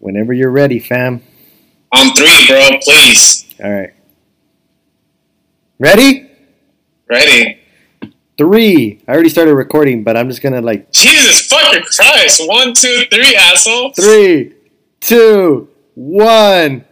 Whenever you're ready, fam. On three, bro, please. All right. Ready? Ready. Three. I already started recording, but I'm just gonna like Jesus fucking Christ. One, two, three, asshole. three, two, one.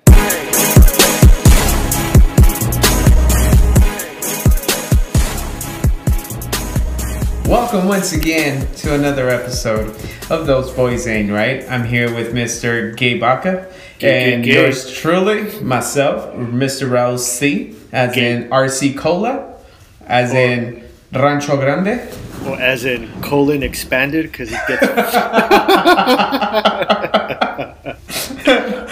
Welcome once again to another episode of Those Boys Ain't Right. I'm here with Mr. Gay Baca Gay, and gay, gay. yours truly, myself, Mr. Raul C, as in RC Cola, as Or- in Rancho Grande. Well, as in colon expanded because it gets.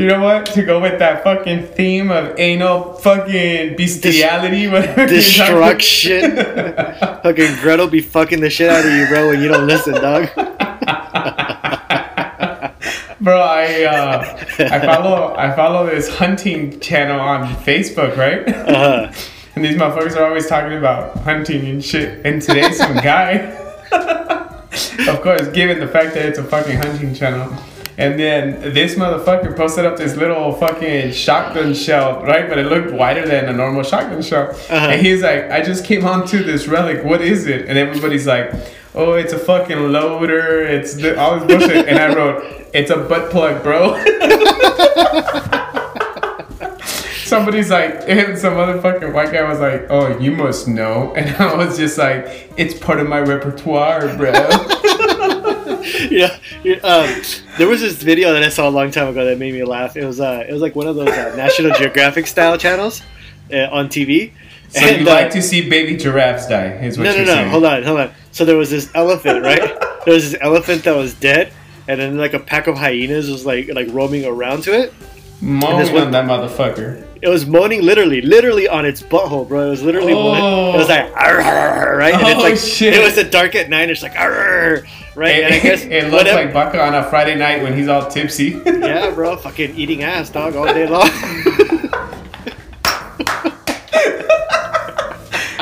You know what? To go with that fucking theme of anal fucking bestiality, whatever Destruction. Fucking Gretel be fucking the shit out of you, bro, when you don't listen, dog. Bro, I uh, I follow I follow this hunting channel on Facebook, right? Uh-huh. And these motherfuckers are always talking about hunting and shit. And today, some guy, of course, given the fact that it's a fucking hunting channel, and then this motherfucker posted up this little fucking shotgun shell, right? But it looked wider than a normal shotgun shell. Uh-huh. And he's like, I just came onto this relic. What is it? And everybody's like, Oh, it's a fucking loader. It's the, all this bullshit. And I wrote, It's a butt plug, bro. Somebody's like, and some motherfucking white guy was like, "Oh, you must know," and I was just like, "It's part of my repertoire, bro." yeah, um, there was this video that I saw a long time ago that made me laugh. It was uh, it was like one of those uh, National Geographic style channels uh, on TV. so you uh, like to see baby giraffes die? Is what no, no, you're no. saying? Hold on, hold on. So there was this elephant, right? there was this elephant that was dead, and then like a pack of hyenas was like like roaming around to it. Moaning on that motherfucker. It was moaning literally, literally on its butthole, bro. It was literally moaning. It was like "Arr, arr, arr," right, and it's Oh, like shit. it was a dark at night. It's like "Arr," right, It, and I guess it looks whatever- like Baka on a Friday night when he's all tipsy. yeah, bro, fucking eating ass, dog, all day long.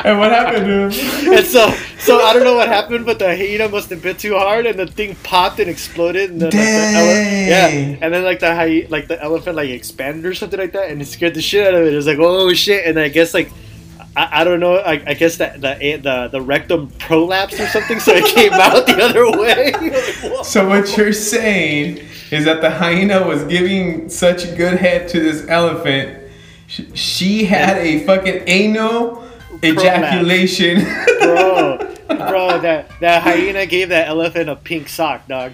and what happened to him? and so, so I don't know what happened, but the hyena must have bit too hard, and the thing popped and exploded. And then, like, the ele- yeah, and then like the hy- like the elephant like expanded or something like that, and it scared the shit out of it. It was like, oh shit, and I guess like. I, I don't know. I, I guess that the the the rectum prolapsed or something, so it came out the other way. Like. So what you're saying is that the hyena was giving such good head to this elephant. sh- She had a fucking anal ejaculation. bro, bro, that that hyena gave that elephant a pink sock, dog.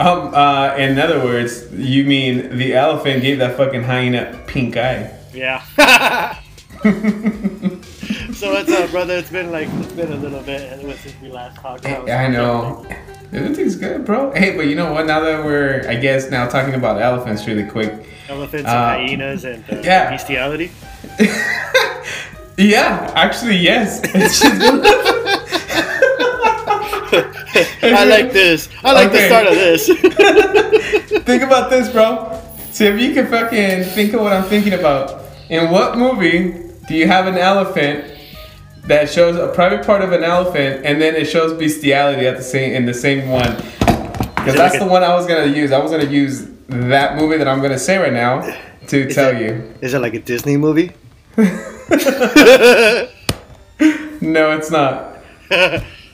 um. Uh. In other words, you mean the elephant gave that fucking hyena pink eye? Yeah. so what's up, brother? It's been like it's been a little bit since we last talked. Was I know. Everything's good, bro. Hey, but you know what? Now that we're, I guess, now talking about elephants really quick. Elephants Uh, and hyenas and uh, yeah. bestiality. Yeah, actually, yes. I like this. I like the start of this. think about this, bro. See if you can fucking think of what I'm thinking about. In what movie do you have an elephant that shows a private part of an elephant and then it shows bestiality at the same in the same one? Because that's like a- the one I was gonna use. I was gonna use that movie that I'm gonna say right now to tell it- you. Is it like a Disney movie? No, it's not.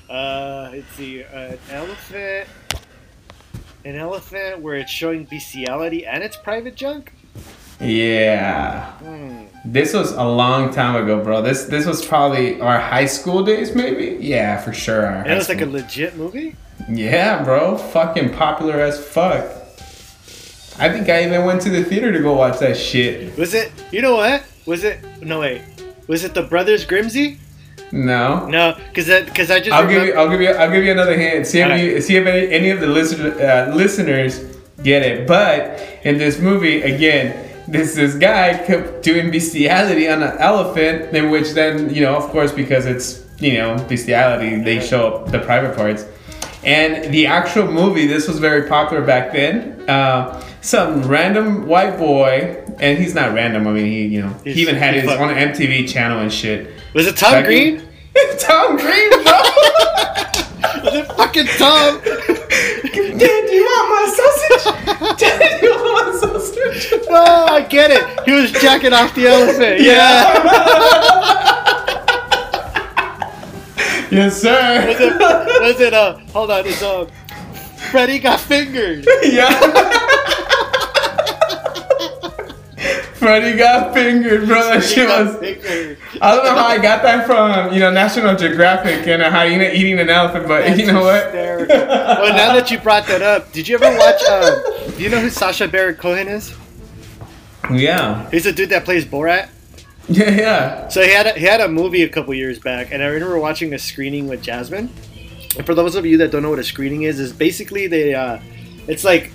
uh, see. Uh, an elephant. An elephant where it's showing bestiality and it's private junk. Yeah. Hmm. This was a long time ago, bro. This this was probably our high school days, maybe. Yeah, for sure. Our it was like a legit movie. yeah, bro. Fucking popular as fuck. I think I even went to the theater to go watch that shit. Was it? You know what? Was it? No wait. Was it the Brothers Grimsey? No. No, because that because I just I'll give you. I'll give you. I'll give you another hint. See if Alright. you see if any, any of the listener, uh, listeners get it. But in this movie, again, this this guy kept doing bestiality on an elephant, in which then you know, of course, because it's you know bestiality, they show up the private parts. And the actual movie, this was very popular back then. Uh, some random white boy, and he's not random. I mean, he you know He's- he even had his fuck- own MTV channel and shit. Was it Tom Back Green? in- Tom Green, bro. Was it fucking Tom? Did Daniel was so stupid. Oh, I get it. He was jacking off the elephant. Yeah. yes, sir. Was it? Was it? Uh, hold on. It's uh, Freddy got fingered. yeah. Freddy got fingered, bro. That shit was. fingered. I don't know how I got that from, you know, National Geographic and a hyena eating an elephant, but That's you know what? Well, now that you brought that up, did you ever watch? Uh, do you know who Sacha Baron Cohen is? Yeah. He's the dude that plays Borat. Yeah, yeah. So he had a, he had a movie a couple years back, and I remember watching a screening with Jasmine. And for those of you that don't know what a screening is, is basically they, uh, it's like,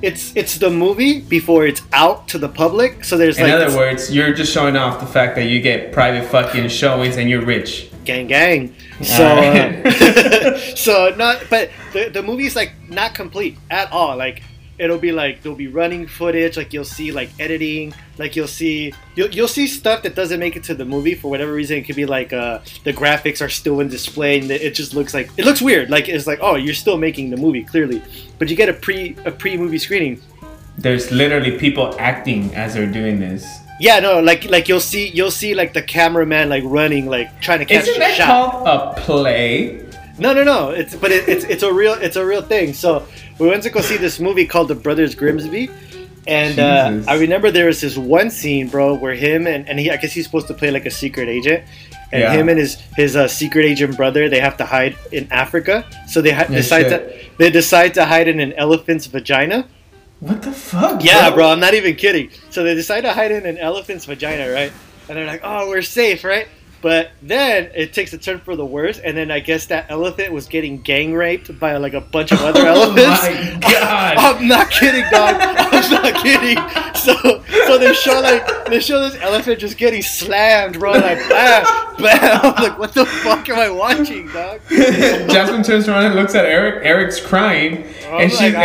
it's it's the movie before it's out to the public. So there's In like other words, you're just showing off the fact that you get private fucking showings and you're rich. gang gang. So uh, so not, but the the movie's like not complete at all. Like it'll be like there'll be running footage. Like you'll see like editing. Like you'll see you'll, you'll see stuff that doesn't make it to the movie for whatever reason. It could be like uh, the graphics are still in display and it just looks like it looks weird. Like it's like oh you're still making the movie clearly, but you get a pre a pre movie screening. There's literally people acting as they're doing this. Yeah, no, like like you'll see you'll see like the cameraman like running like trying to catch Isn't a that shot. called a play? No, no, no. It's but it, it's it's a real it's a real thing. So we went to go see this movie called The Brothers Grimsby, and uh, I remember there was this one scene, bro, where him and and he I guess he's supposed to play like a secret agent, and Yeah. him and his his uh, secret agent brother they have to hide in Africa. So they ha- Yeah, decide shit. to they decide to hide in an elephant's vagina. What the fuck? Yeah, bro, I'm not even kidding. So they decide to hide in an elephant's vagina, right? And they're like, "Oh, we're safe, right?" But then it takes a turn for the worse, and then I guess that elephant was getting gang raped by like a bunch of other Oh elephants. my God. I'm not kidding, dog. I'm not kidding. So, so they show like they show this elephant just getting slammed, bro. Like bam, bam. I'm like, what the fuck am I watching, dog? Jasmine turns around and looks at Eric. Eric's crying, Oh and she and,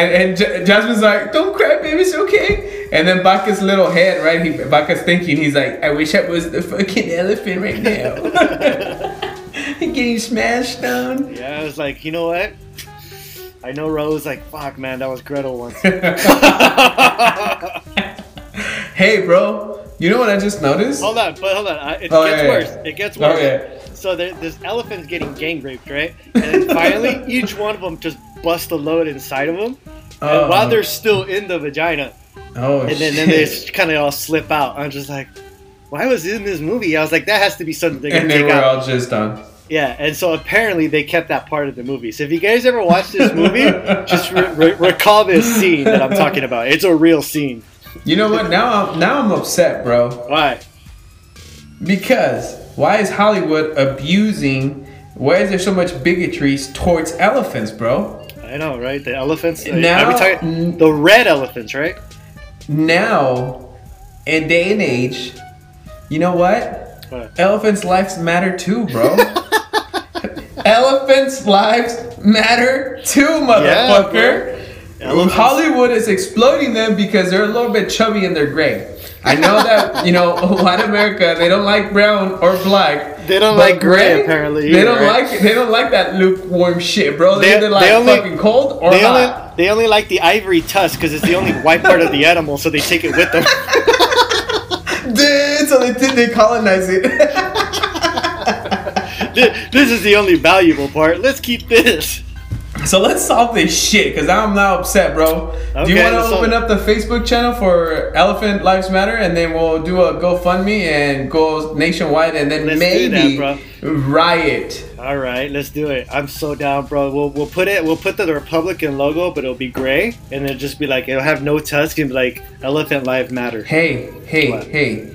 and Jasmine's like, "Don't cry, baby, it's okay." And then Baka's little head, right? He Baka's thinking, he's like, "I wish I was the fucking elephant right now." Getting smashed down. Yeah, I was like, you know what? I know Rose. Like, fuck, man, that was Gretel once. hey, bro, you know what I just noticed? Hold on, but hold on. It Oh, gets yeah, yeah. worse. It gets worse. Okay. So there, this elephant's getting gang raped, right? And then finally, each one of them just bust a load inside of them. And Oh. while they're still in the vagina, Oh and then, then they kind of all slip out. I'm just like, why was it in this movie? I was like, that has to be something they're and gonna they take were out. all just done. Yeah, and so apparently they kept that part of the movie. So if you guys ever watch this movie, just re- re- recall this scene that I'm talking about. It's a real scene. You know what? Now I'm now I'm upset, bro. Why? Because why is Hollywood abusing? Why is there so much bigotry towards elephants, bro? I know, right? The elephants. Now- talking- the red elephants, right? Now, in day and age, you know what? What? Elephants' lives matter too, bro. Elephants' lives matter too, motherfucker. Elephants- Hollywood is exploiting them because they're a little bit chubby in their gray. I know that you know white America they don't like brown or black. They don't like gray, apparently, They don't right? like they don't like that lukewarm shit, bro. They, They- either like they only- fucking cold or They hot. only they only like the ivory tusk because it's the only white part of the animal, so they take it with them. Dude, so they did they colonize it. Thi- this is the only valuable part. Let's keep this. So let's solve this shit, cause I'm now upset, bro. do you want to open up the Facebook channel for Elephant Lives Matter, and then we'll do a GoFundMe and go nationwide, and then Let's maybe that, riot. All right, let's do it. I'm so down, bro. We'll we'll put it. We'll put the Republican logo, but it'll be gray, and it'll just be like it'll have no tusk and be like Elephant Lives Matter. Hey, hey, What? hey.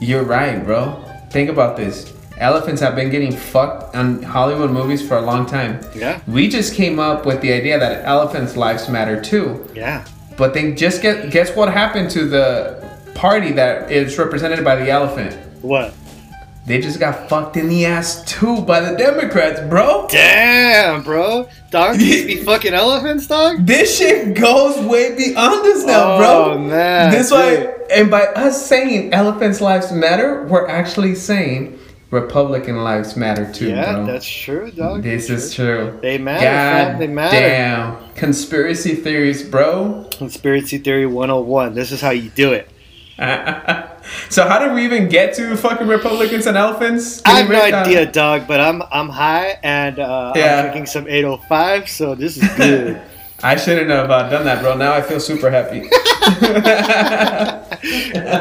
You're right, bro. Think about this. Elephants have been getting fucked on Hollywood movies for a long time. Yeah, We just came up with the idea that elephants' lives matter too. yeah. But then just get guess what happened to the party that is represented by the elephant? What? They just got fucked in the ass too by the Democrats, bro. Damn, bro. Donkeys be fucking elephants, dog. This shit goes way beyond us now, Oh, bro. man, This dude. why, and by us saying elephants' lives matter, we're actually saying Republican lives matter too, yeah, bro. that's true, dog. this That's is true. They matter, God. They matter. damn. Conspiracy theories, bro. Conspiracy theory 101. This is how you do it. so how did we even get to fucking Republicans and elephants? I Can have you no down- idea, dog, but I'm I'm high and uh, Yeah. I'm drinking some 805, so this is good. I shouldn't have uh, done that, bro. Now I feel super happy. you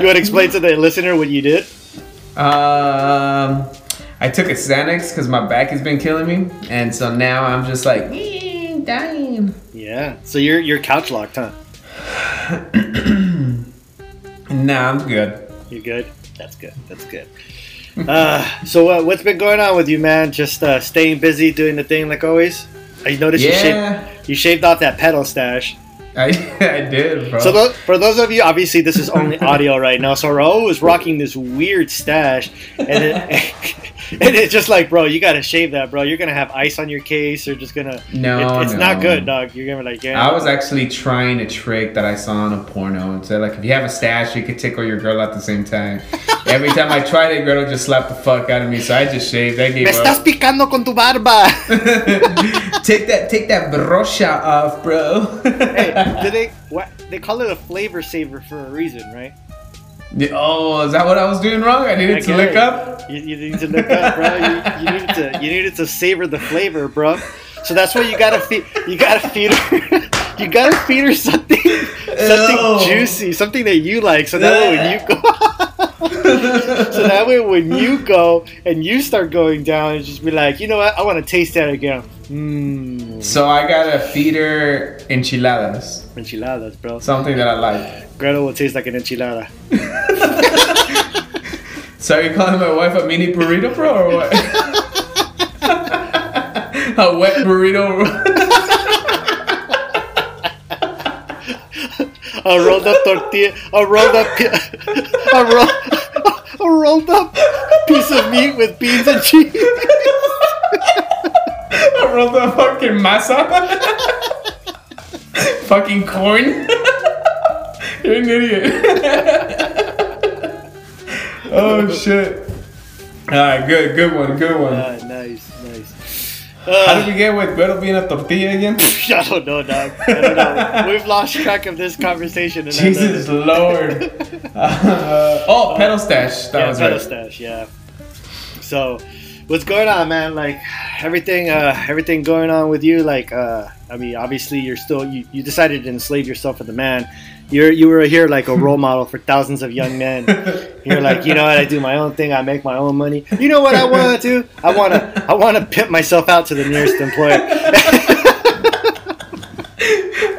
want to explain to the listener what you did? Um, I took a Xanax because my back has been killing me, and so now I'm just like, eh, dying. Yeah. So you're you're couch locked, huh? Nah, I'm good. You're good? That's good. That's good. Uh, so uh, what's been going on with you, man? Just uh, staying busy, doing the thing like always. I noticed you Yeah, shaved you shaved off that pedal stash. I, I did, bro. So tho- for those of you, obviously this is only audio right now. So Raul is rocking this weird stash, and and it's just like, bro, you gotta shave that, bro. You're gonna have ice on your case. Or just gonna. No, it- it's no. not good, dog. You're gonna be like, yeah. I was actually trying a trick that I saw on a porno. and said like if you have a stash, you could tickle your girl at the same time. Every time I tried it, girl just slapped the fuck out of me. So I just shaved. I gave Me estás picando con tu barba. take that, take that brocha off, bro. hey, do they what they call it a flavor saver for a reason, right? Oh, is that what I was doing wrong? I needed to look up. You, you need to look up, bro. You, you needed to you needed to savor the flavor, bro. So that's why you gotta feed you gotta feed her you gotta feed her something something Ew. juicy, something that you like. So that way when you go So that way when you go and you start going down, and just be like, you know what, I wanna taste that again. Mmm So I gotta feed her enchiladas, enchiladas, bro. something that I like. Greta will taste like an enchilada. So are you calling my wife a mini burrito, bro, or what? a wet burrito. A rolled up tortilla, a rolled up, pi- a, roll, a rolled up piece of meat with beans and cheese. I rolled the fucking masa. fucking corn. You're an idiot. oh shit. Alright, good, good one, good one. Nice. How Uh, did we get with Beto being a tortilla again? I don't know, dog. I don't know. We've lost track of this conversation. Jesus Lord. Uh, oh, pedal stash. That yeah, was pedal right. stash. Yeah. So, what's going on, man? Like everything, uh, everything going on with you. Like, uh, I mean, obviously, you're still you, you decided to enslave yourself for the man. You're you were here like a role model for thousands of young men. You're like, you know what? I do my own thing. I make my own money. You know what I want to do? I want to I want to pimp myself out to the nearest employer.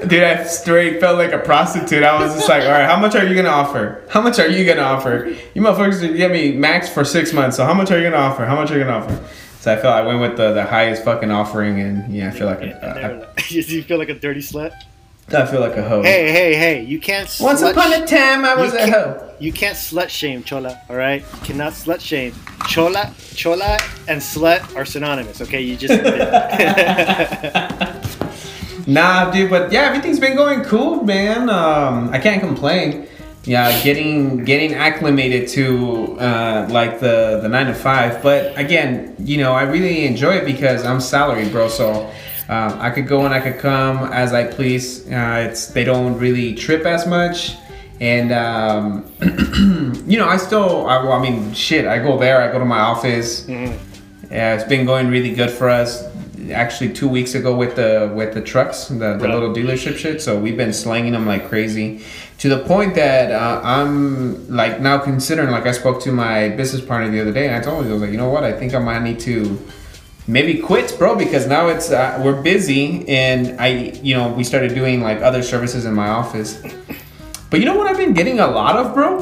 Dude, I straight felt like a prostitute. I was just like, all right, how much are you gonna offer? How much are you gonna offer? You motherfuckers did get me max for six months, so how much are you gonna offer? How much are you gonna offer? So I felt I went with the, the highest fucking offering, and yeah, I feel like And they were a, like- you feel like a dirty slut. I, I feel like a hoe. Hey, hey, hey! You can't. Once slut upon a time, I was a hoe. You can't slut shame Chola, all right? You cannot slut shame. Chola, Chola, and slut are synonymous. Okay, you just. Nah, dude, but yeah, everything's been going cool, man. Um, I can't complain. Yeah, getting getting acclimated to uh, like the the nine to five. But again, you know, I really enjoy it because I'm salary, bro. So um, I could go and I could come as I please. Uh, it's they don't really trip as much, and um, you know, I still. I, well, I mean, shit. I go there. I go to my office. Yeah, it's been going really good for us. Actually, two weeks ago with the with the trucks, the, the Right. little dealership shit. So we've been slanging them like crazy, to the point that uh, I'm like now considering. Like I spoke to my business partner the other day, and I told him I was like, you know what? I think I might need to maybe quit, bro, because now it's uh, we're busy, and I you know we started doing like other services in my office. But you know what I've been getting a lot of, bro?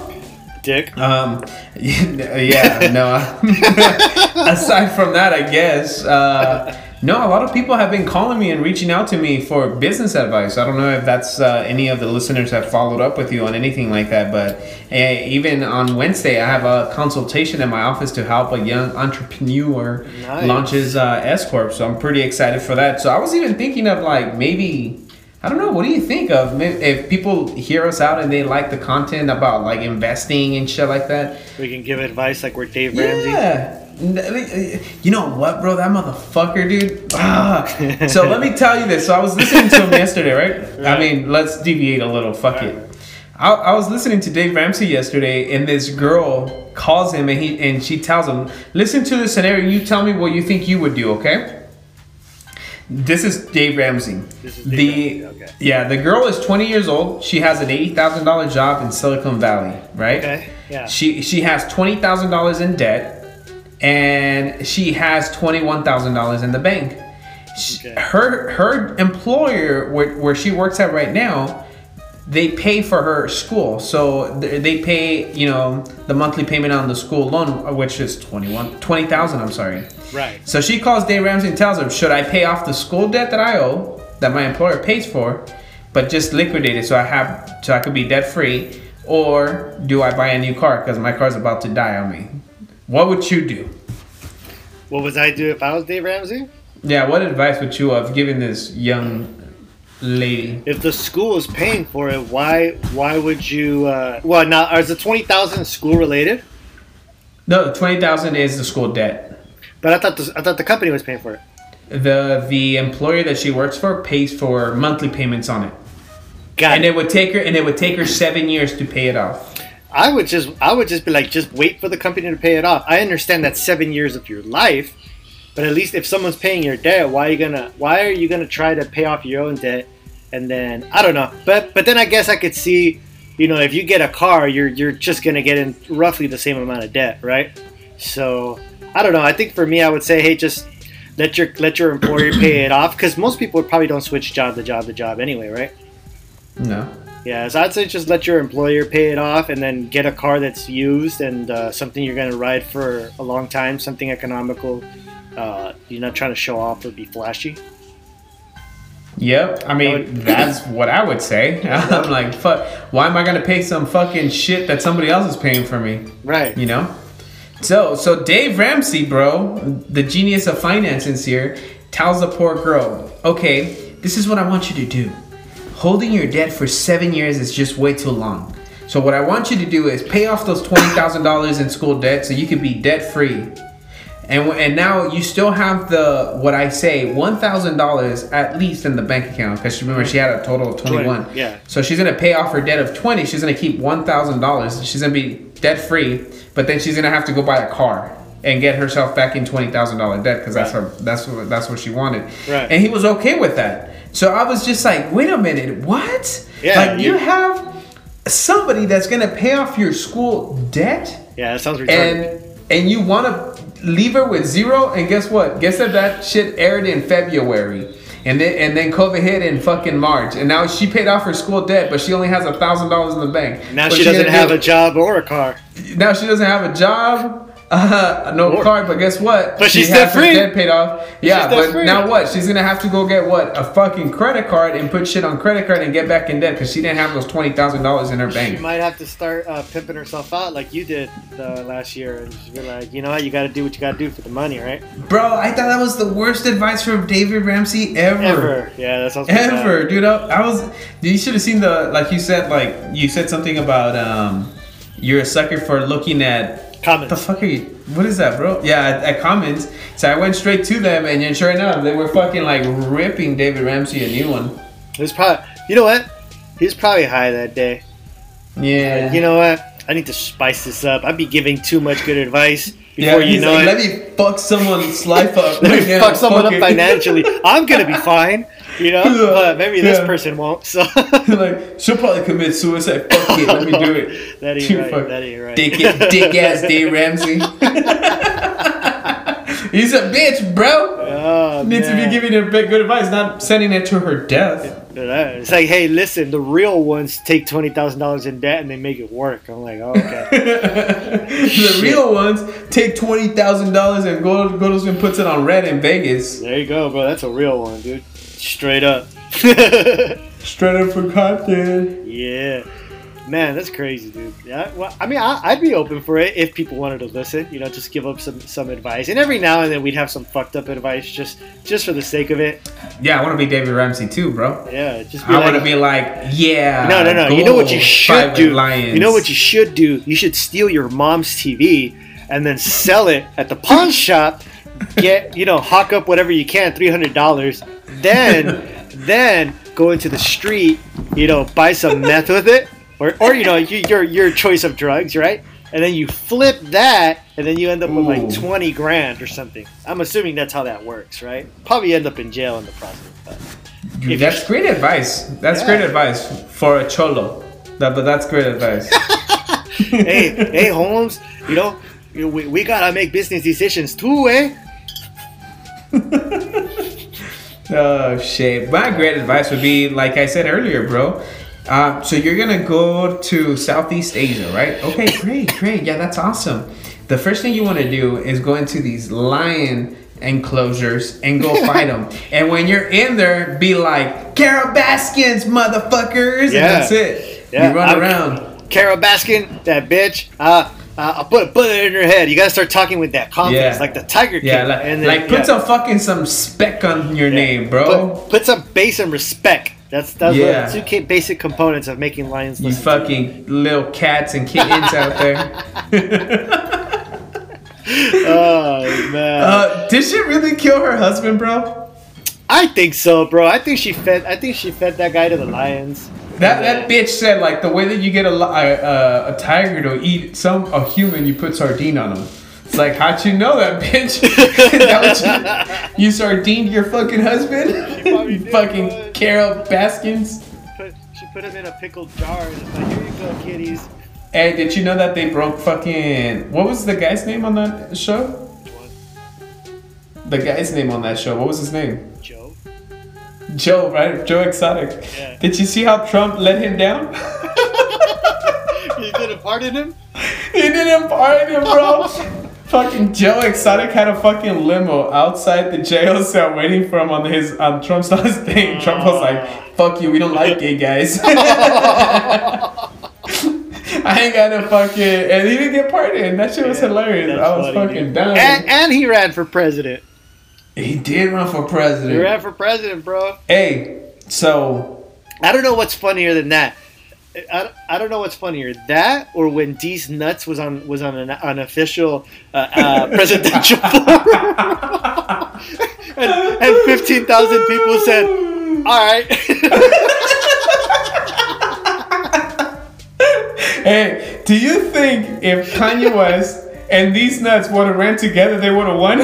Dick. Um, yeah, no. aside from that, I guess. Uh, no, a lot of people have been calling me and reaching out to me for business advice. I don't know if that's uh, any of the listeners have followed up with you on anything like that, but uh, even on Wednesday, I have a consultation in my office to help a young entrepreneur Nice. launch his uh, S corp. So I'm pretty excited for that. So I was even thinking of like maybe. I don't know. What do you think of if people hear us out and they like the content about like investing and shit like that? We can give advice like we're Dave Ramsey. Yeah, You know what, bro? That motherfucker, dude. Ah. so let me tell you this. So I was listening to him yesterday, right? I mean, let's deviate a little. Fuck it. I, I was listening to Dave Ramsey yesterday, and this girl calls him, and he and she tells him, "Listen to the scenario. You tell me what you think you would do, okay?" This is Dave Ramsey. This is Dave the Ramsey, okay. yeah, the girl is 20 years old. She has an eighty thousand dollar job in Silicon Valley, right? Okay, yeah. She she has twenty thousand dollars in debt, and she has twenty one thousand dollars in the bank. Okay. Her her employer where, where she works at right now, they pay for her school. So they pay you know the monthly payment on the school loan, which is 21 20,000. I'm sorry. Right. So she calls Dave Ramsey and tells him, should I pay off the school debt that I owe, that my employer pays for, but just liquidate it so I have so I could be debt free, or do I buy a new car because my car's about to die on me? What would you do? What would I do if I was Dave Ramsey? Yeah, what advice would you have given this young lady? If the school is paying for it, why why would you? Uh, well, now is the twenty thousand school related? No, twenty thousand is the school debt. But I thought the, I thought the company was paying for it. The the employer that she works for pays for monthly payments on it, God, and it would take her and it would take her seven years to pay it off. I would just I would just be like, just wait for the company to pay it off. I understand that's seven years of your life, but at least if someone's paying your debt, why are you gonna why are you gonna try to pay off your own debt? And then I don't know, but but then I guess I could see, you know, if you get a car, you're you're just gonna get in roughly the same amount of debt, right? So I don't know. I think for me, I would say, hey, just let your let your employer pay it off because most people probably don't switch job to job to job anyway, right? No. Yeah, so I'd say just let your employer pay it off and then get a car that's used and uh, something you're going to ride for a long time, something economical. Uh, you're not trying to show off or be flashy. Yep. I mean, that's what I would say. I'm like, fuck. Why am I gonna pay some fucking shit that somebody else is paying for me? Right. You know. So, so Dave Ramsey, bro, the genius of finance, finances here, tells the poor girl, "Okay, this is what I want you to do. Holding your debt for seven years is just way too long. So, what I want you to do is pay off those twenty thousand dollars in school debt, so you can be debt free." And, and now you still have the what I say one thousand dollars at least in the bank account because remember she had a total of twenty one. yeah. So she's gonna pay off her debt of twenty. She's gonna keep one thousand dollars. She's gonna be debt free, but then she's gonna have to go buy a car and get herself back in twenty thousand dollar debt because that's her that's what that's what she wanted. Right. And he was okay with that. So I was just like, wait a minute, what? Yeah, Like you you- have somebody that's gonna pay off your school debt Yeah, that sounds retarded. and and you want to leave her with zero and guess what guess that that shit aired in february and then and then covid hit in fucking march and now she paid off her school debt but she only has a thousand dollars in the bank now she doesn't have do? a job or a car. now she doesn't have a job uh, no Or- car but guess what But she's she has her debt-free. debt paid off yeah but debt-free. now what she's gonna have to go get what a fucking credit card and put shit on credit card and get back in debt because she didn't have those $20000 in her bank. She might have to start uh, pimping herself out like you did uh, last year and just be like, you know what, you got to do what you got to do for the money, right? bro i thought that was the worst advice from david ramsey Ever. Ever, yeah, that sounds pretty bad. ever, dude. I, I was. You should have seen the like you said. Like you said something about um, you're a sucker for looking at. What Comments. the fuck are you? What is that, bro? Yeah, at, at comments. So I went straight to them, and then sure enough, they were fucking like ripping David Ramsey a new one. It was probably, you know what? He was probably high that day. Yeah. You know what? I need to spice this up. I'd be giving too much good advice yeah, before you know like, it. Let me fuck someone's life up. Let right me now, fuck someone fuck up it." financially. I'm gonna be fine, you know. But maybe this person won't. So like she'll probably commit suicide. Fuck it, let me do it. that ain't right. fuck- That ain't right. Dick, dick ass Dave Ramsey. He's a bitch, bro. Oh, Needs to be giving her good advice, not sending it to her death. It's like, hey, listen, the real ones take twenty thousand dollars in debt and they make it work. I'm like, oh, okay. the real ones take twenty thousand dollars and go goes and puts it on red in Vegas. there you go, bro. That's a real one, dude. Straight up. Straight up for content. yeah. Man, that's crazy, dude. Yeah, well, I mean, I, I'd be open for it if people wanted to listen. You know, just give up some some advice, and every now and then we'd have some fucked up advice, just just for the sake of it. Yeah, I want to be David Ramsey too, bro. Yeah, just be I like, want to be like, yeah. No, no, no. go You know what you should do? Lions. You know what you should do? You should steal your mom's TV and then sell it at the pawn shop. Get you know, hawk up whatever you can, three hundred dollars. Then, then go into the street, you know, buy some meth with it, or or you know, you, your your choice of drugs, right? And then you flip that, and then you end up with like twenty grand or something. I'm assuming that's how that works, right? Probably end up in jail in the process. But. Dude, that's great advice. That's Yeah. great advice for a cholo. That, but that's great advice. hey, hey, Holmes, you know, you know, we, we gotta make business decisions too, eh? oh shit! My great advice would be, like I said earlier, bro. Uh, so you're gonna go to Southeast Asia, right? Okay, great, great. Yeah, that's awesome. The first thing you want to do is go into these lion enclosures and go fight them. And when you're in there, be like, Carol Baskins, motherfuckers, Yeah. and that's it. Yeah, you run I'm- around. Carol Baskin, that bitch. Uh, uh, I'll put put it in her head. You gotta start talking with that confidence, Yeah. like the Tiger King. Yeah, like, and then- like put yeah. some fucking some spec on your Yeah. name, bro. Put, put some base and respect. That's that's Yeah. what two basic components of making lions. You fucking little cats and kittens out there. Oh man, uh, did she really kill her husband, bro? I think so, bro. I think she fed. I think she fed that guy to the lions. That that bitch said like the way that you get a, a, a, tiger to eat some a human, you put sardine on them. It's like how'd you know that bitch? That you, you sardined your fucking husband? did, fucking bud. Carol Baskins. Put, she put him in a pickled jar and it's like, here you go, kitties. Hey, did you know that they broke fucking what was the guy's name on that show? The guy's name on that show. What was his name? Joe. Joe, right? Joe Exotic. Yeah. Did you see how Trump let him down? you didn't pardon him? he didn't pardon him, bro. fucking Joe Exotic had a fucking limo outside the jail cell waiting for him on his on Trump's last thing. Trump was like, ah. "Fuck you, we don't like gay guys." I ain't got no fucking, and he didn't get pardoned. That shit was Yeah, hilarious. I was funny, fucking dude. done. And, and he ran for president. He did run for president. He ran for president, bro. Hey, so I don't know what's funnier than that. I, I don't know what's funnier that or when Deez Nuts was on was on an, an official uh, uh, presidential forum and, and fifteen thousand people said, "All right." Hey, do you think if Kanye West and Deez Nuts would have ran together, they would have won?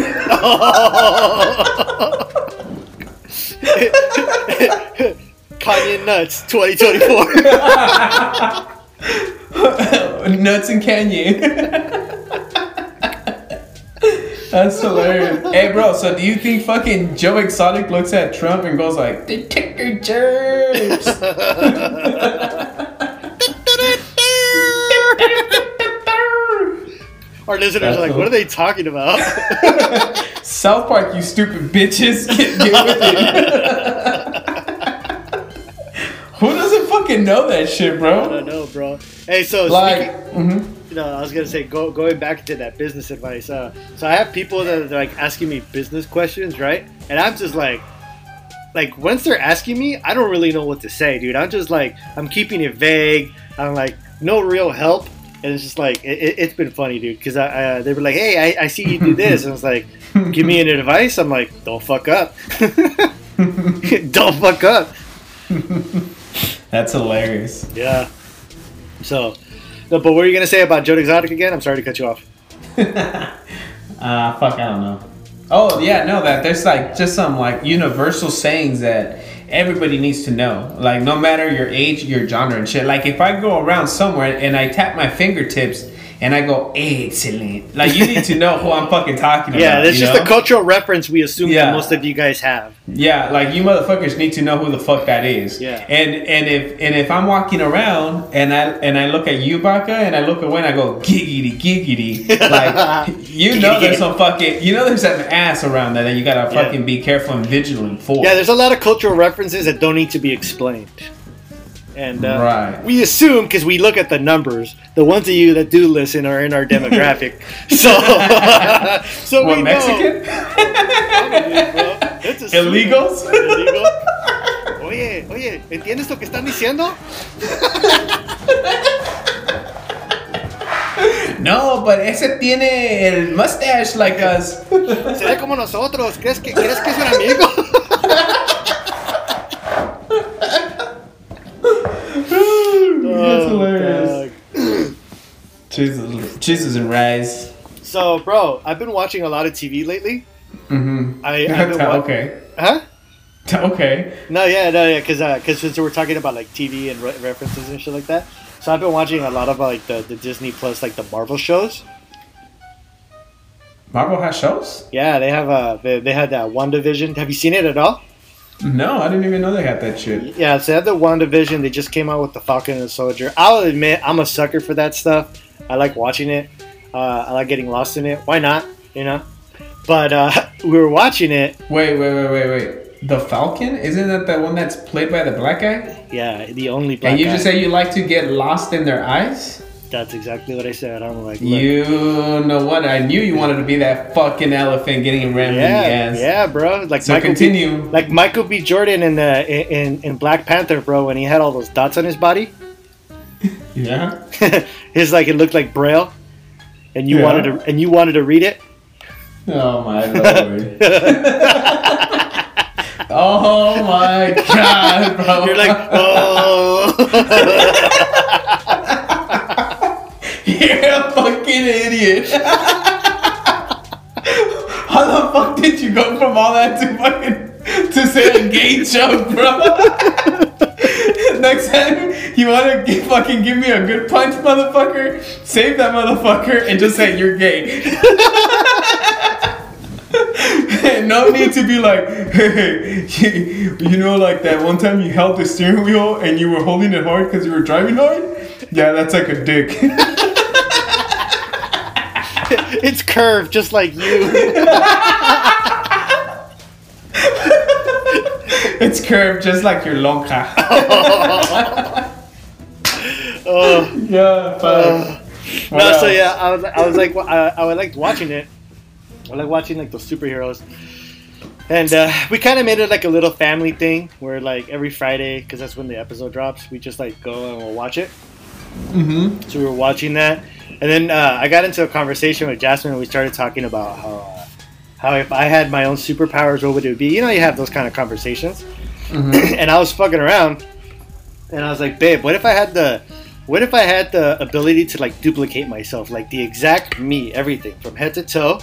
Kanye nuts, twenty twenty four. nuts and Kanye. That's hilarious. Hey, bro. So, do you think fucking Joe Exotic looks at Trump and goes like, "The ticker jerks"? Our listeners are like. "What are they talking about?" South Park, you stupid bitches. Get, get with it. Who doesn't fucking know that shit, bro? I don't know, bro. Hey, so Like, speaking, mhm. No, I was gonna say go, going back to that business advice. Uh, so I have people that are like asking me business questions, right? And I'm just like, like once they're asking me, I don't really know what to say, dude. I'm just like, I'm keeping it vague. I'm like, no real help, and it's just like, it, it, has been funny, dude. Because I, uh, they were like, hey, I, I see you do this, and I was like, give me an advice. I'm like, don't fuck up, don't fuck up. That's hilarious. Yeah. So, no, but what were you gonna say about Joe Exotic again? I'm sorry to cut you off. Uh, fuck, I don't know. Oh yeah, no, that there's like just some like universal sayings that everybody needs to know. Like no matter your age, your genre and shit. Like if I go around somewhere and I tap my fingertips and I go eh, excellent, like you need to know who I'm fucking talking about. Yeah, that's you just know? a cultural reference we assume Yeah. that most of you guys have. Yeah, like you motherfuckers need to know who the fuck that is. Yeah. And and if and if I'm walking around and I and I look at you, Baka, and I look away and I go giggity giggity, like you know there's some fucking you know there's some ass around there that you gotta Yeah. fucking be careful and vigilant for. Yeah, there's a lot of cultural references that don't need to be explained. And uh, Right. we assume because we look at the numbers, the ones of you that do listen are in our demographic. so, so what we Mexican? know. Probably, bro. Illegals? Illegal. Oye, oye, ¿entiendes lo que están diciendo? No, but ese tiene el mustache like us. Se ve como nosotros. ¿Crees que, ¿crees que es un amigo? That's Oh, hilarious. dog. Jesus, Jesus and rice. So, bro, I've been watching a lot of TV lately. Mm-hmm. I, I've been wa- okay. Huh? Okay. No, yeah, no, yeah, because because since we're talking about like TV and re- references and shit like that, so I've been watching a lot of like the, the Disney Plus like the Marvel shows. Marvel has shows? Yeah, they have uh they, they had that WandaVision. Have you seen it at all? No, I didn't even know they had that shit. Yeah, so they have the WandaVision. They just came out with the Falcon and the Soldier. I'll admit, I'm a sucker for that stuff. I like watching it. Uh, I like getting lost in it. Why not? You know. But uh, we were watching it. Wait, wait, wait, wait, wait. The Falcon? Isn't that the one that's played by the black guy? Yeah, the only black and you guy. just say you like to get lost in their eyes? That's exactly what I said. I'm like, look. You know what? I knew you wanted to be that fucking elephant getting rammed in the yeah, ass. yeah, bro. Like So Michael B- continue. like Michael B. Jordan in the in, in Black Panther, bro, when he had all those dots on his body, Yeah. his like it looked like braille, and you Yeah. wanted to and you wanted to read it. Oh my lord. oh my god, bro. You're like, oh, You're a fucking idiot. How the fuck did you go from all that to fucking to say a gay joke, bro? Next time you wanna fucking give me a good punch, motherfucker, save that motherfucker and just say you're gay. no need to be like, hey, you know, like that one time you held the steering wheel and you were holding it hard because you were driving hard? Yeah, that's like a dick. it's curved just like you. it's curved just like your lonja. Oh. yeah, fuck. What No, so yeah, I was, I was like, I, I liked watching it. I like watching like those superheroes, and uh, we kind of made it like a little family thing where like every Friday, because that's when the episode drops, we just like go and we'll watch it. Mhm. So we were watching that, and then uh, I got into a conversation with Jasmine, and we started talking about how uh, how if I had my own superpowers, what would it be? You know, you have those kind of conversations, Mhm. and I was fucking around, and I was like, babe, what if I had the what if I had the ability to like duplicate myself, like the exact me, everything from head to toe,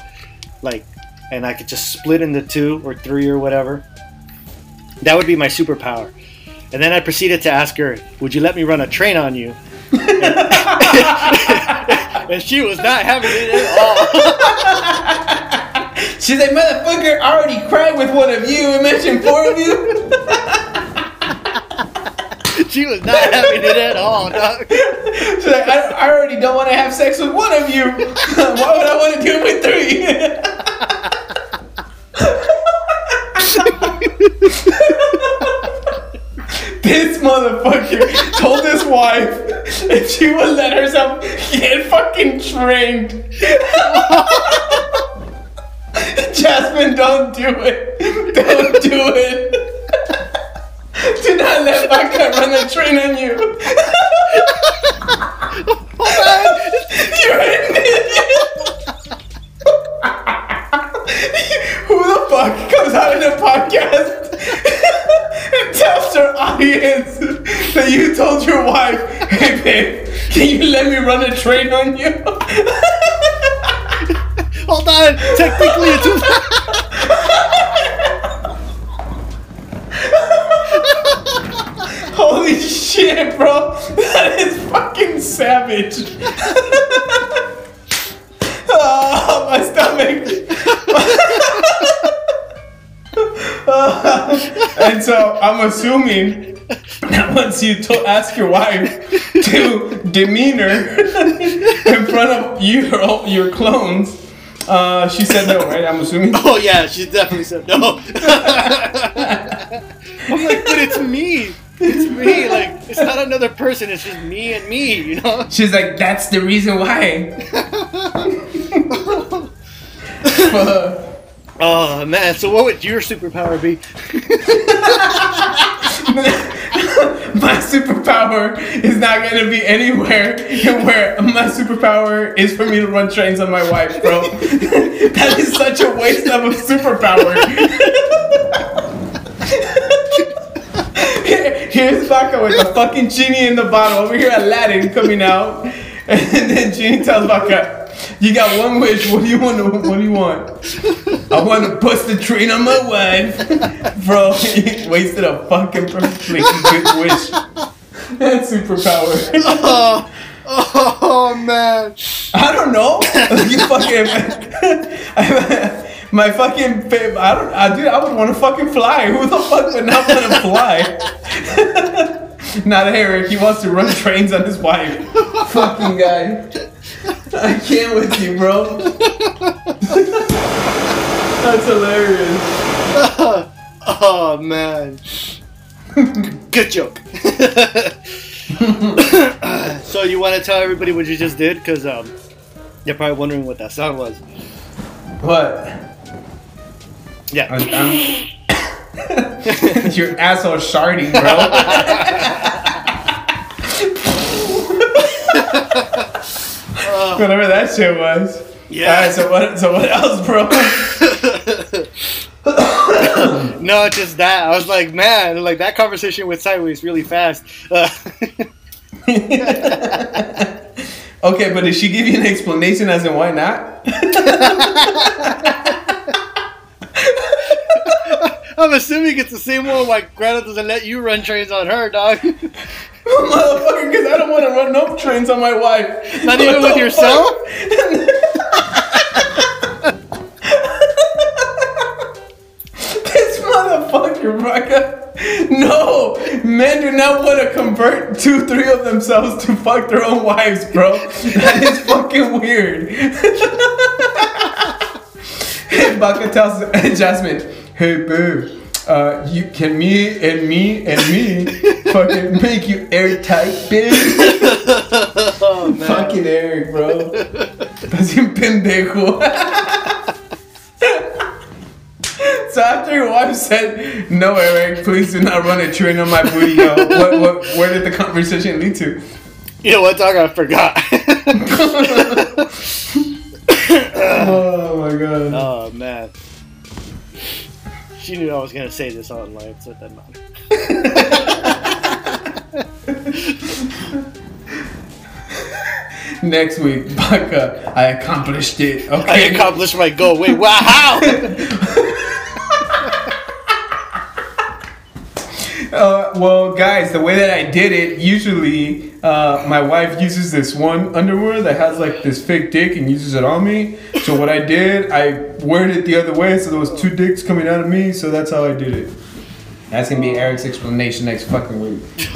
like, and I could just split into two or three or whatever? That would be my superpower. And then I proceeded to ask her, "Would you let me run a train on you?" and she was not having it at all. She's like, motherfucker, I already cried with one of you. and mentioned four of you. she was not having it at all. Dog. She's like, I, I already don't want to have sex with one of you. Why would I want to do it with three? this motherfucker told his wife if she would let herself get fucking trained. Jasmine, don't do it. Don't do it. Do not let Baka run the train on you. You're an idiot. Who the fuck comes out in a podcast and tells their audience that you told your wife, hey babe, can you let me run a train on you? Hold on. Technically, it's. Holy shit, bro. That is fucking savage. oh, my stomach. and so I'm assuming that once you to- ask your wife to demeanor in front of your, your clones, uh, she said no, right? I'm assuming. Oh yeah, she definitely said no. I'm like, but it's me. It's me. Like, it's not another person. It's just me and me. You know. She's like, that's the reason why. Fuck. Oh man. So what would your superpower be? my superpower is not gonna be anywhere where my superpower is for me to run trains on my wife, bro. that is such a waste of a superpower. Here- Here's Baka with the fucking genie in the bottle. Over here, Aladdin coming out, and then Genie tells Baka, "You got one wish. What do you want? To, what do you want? I want to bust the train on my wife, bro. He wasted a fucking perfectly good wish. That superpower. Oh, oh man. I don't know. You fucking. My fucking fa- I don't. I dude. I would want to fucking fly. Who the fuck would not want to fly? not Eric. He wants to run trains on his wife. fucking guy. I can't with you, bro. That's hilarious. Oh man. Good joke. so you want to tell everybody what you just did? Because um, they're probably wondering what that sound was. What? Yeah. I'm, I'm- Your asshole sharding, bro. Whatever that shit was. Yeah. Alright, so what? So what else, bro? no, it's just that. I was like, man, like that conversation went sideways really fast. Uh, okay, but did she give you an explanation as in why not? I'm assuming it's the same one Like, Greta doesn't let you run trains on her, dog. Motherfucker, because I don't want to run no trains on my wife. Not even with yourself? this motherfucker, Raka. No, men do not want to convert two, three of themselves to fuck their own wives, bro. That is fucking weird. Baka tells Jasmine, "Hey, babe." Uh, you can me and me and me fucking make you airtight, bitch. oh man. Fucking Eric, bro. Estás bien pendejo. so after your wife said, "No, Eric, please do not run a train on my booty," yo, what, what, where did the conversation lead to? You know what, dog? I forgot. Oh my god. oh man. She knew I was gonna say this online, so it doesn't matter. Next week, Baka, I accomplished it. Okay. I accomplished my goal. Wait, wow, Uh, well, guys, the way that I did it, usually uh, my wife uses this one underwear that has like this fake dick and uses it on me. So what I did, I wore it the other way, so there was two dicks coming out of me. So that's how I did it. That's gonna be Eric's explanation next fucking week.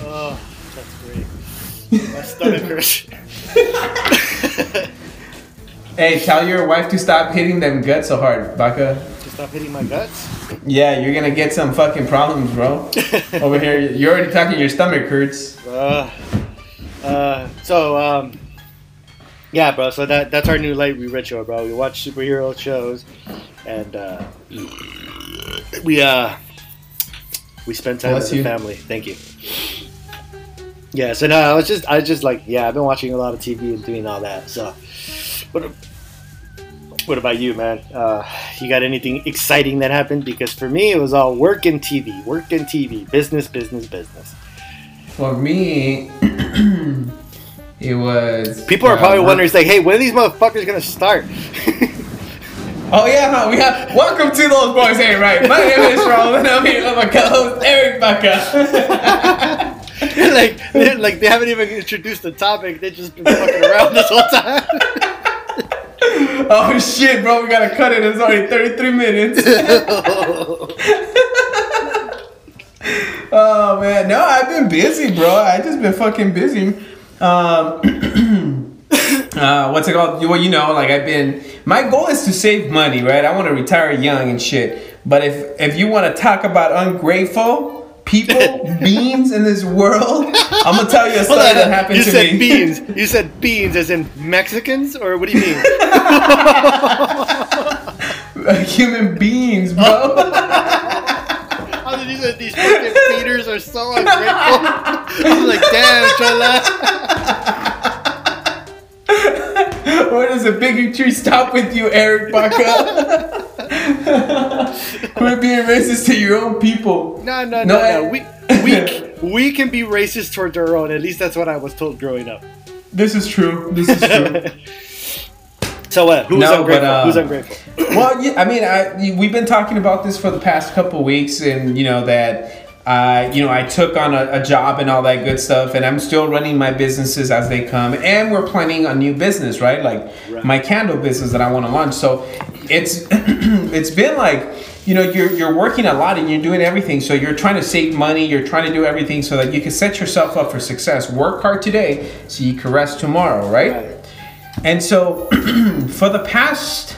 oh, that's great. My stomach hurts. Hey, tell your wife to stop hitting them guts so hard, Baka. To stop hitting my guts. Yeah, you're gonna get some fucking problems, bro. Over here, you're already talking your stomach hurts. Uh, uh, so um, yeah, bro. So that that's our new light we read bro. We watch superhero shows, and uh, we uh we spend time Bless with the family. Thank you. Yeah. So no, I was just I was just like yeah, I've been watching a lot of TV and doing all that. So what? What about you, man? Uh, you got anything exciting that happened? Because for me, it was all work and TV, work and TV, business, business, business. For me, it was. People are uh, probably wondering, it's like, hey, when are these motherfuckers gonna start? Oh yeah, huh? we have. Welcome to those boys. Hey, right. My name is Raul, and I'm here with my co-host Eric Baca. like, like they haven't even introduced the topic. They've just been fucking around this whole time. oh shit, bro, we gotta cut it. It's already 33 minutes. oh man, no, I've been busy, bro. I just been fucking busy. Um, uh, what's it called? Well, you know, like I've been. My goal is to save money, right? I want to retire young and shit. But if if you want to talk about ungrateful people, beans in this world, I'm gonna tell you a story on, that happened you to said beans. You said beans as in Mexicans, or what do you mean? Human beings, bro. How did you man, these fucking feeders are so ungrateful. I'm like, damn, Chola. Where does the bigotry stop with you, Eric Baca? Quit being racist to your own people. No, no, no, No, no. We, we, we can be racist towards our own. At least that's what I was told growing up. This is true. This is true. So what? Who's No, but, ungrateful? uh, Who's ungrateful? well, yeah, I mean, I, we've been talking about this for the past couple weeks, and you know that. Uh, you know, I took on a, a job and all that good stuff, and I'm still running my businesses as they come. And we're planning a new business, right? Like Right. my candle business that I want to launch. So it's it's been like, you know, you're you're working a lot and you're doing everything. So you're trying to save money. You're trying to do everything so that you can set yourself up for success. Work hard today so you can rest tomorrow, right? Right. And so for the past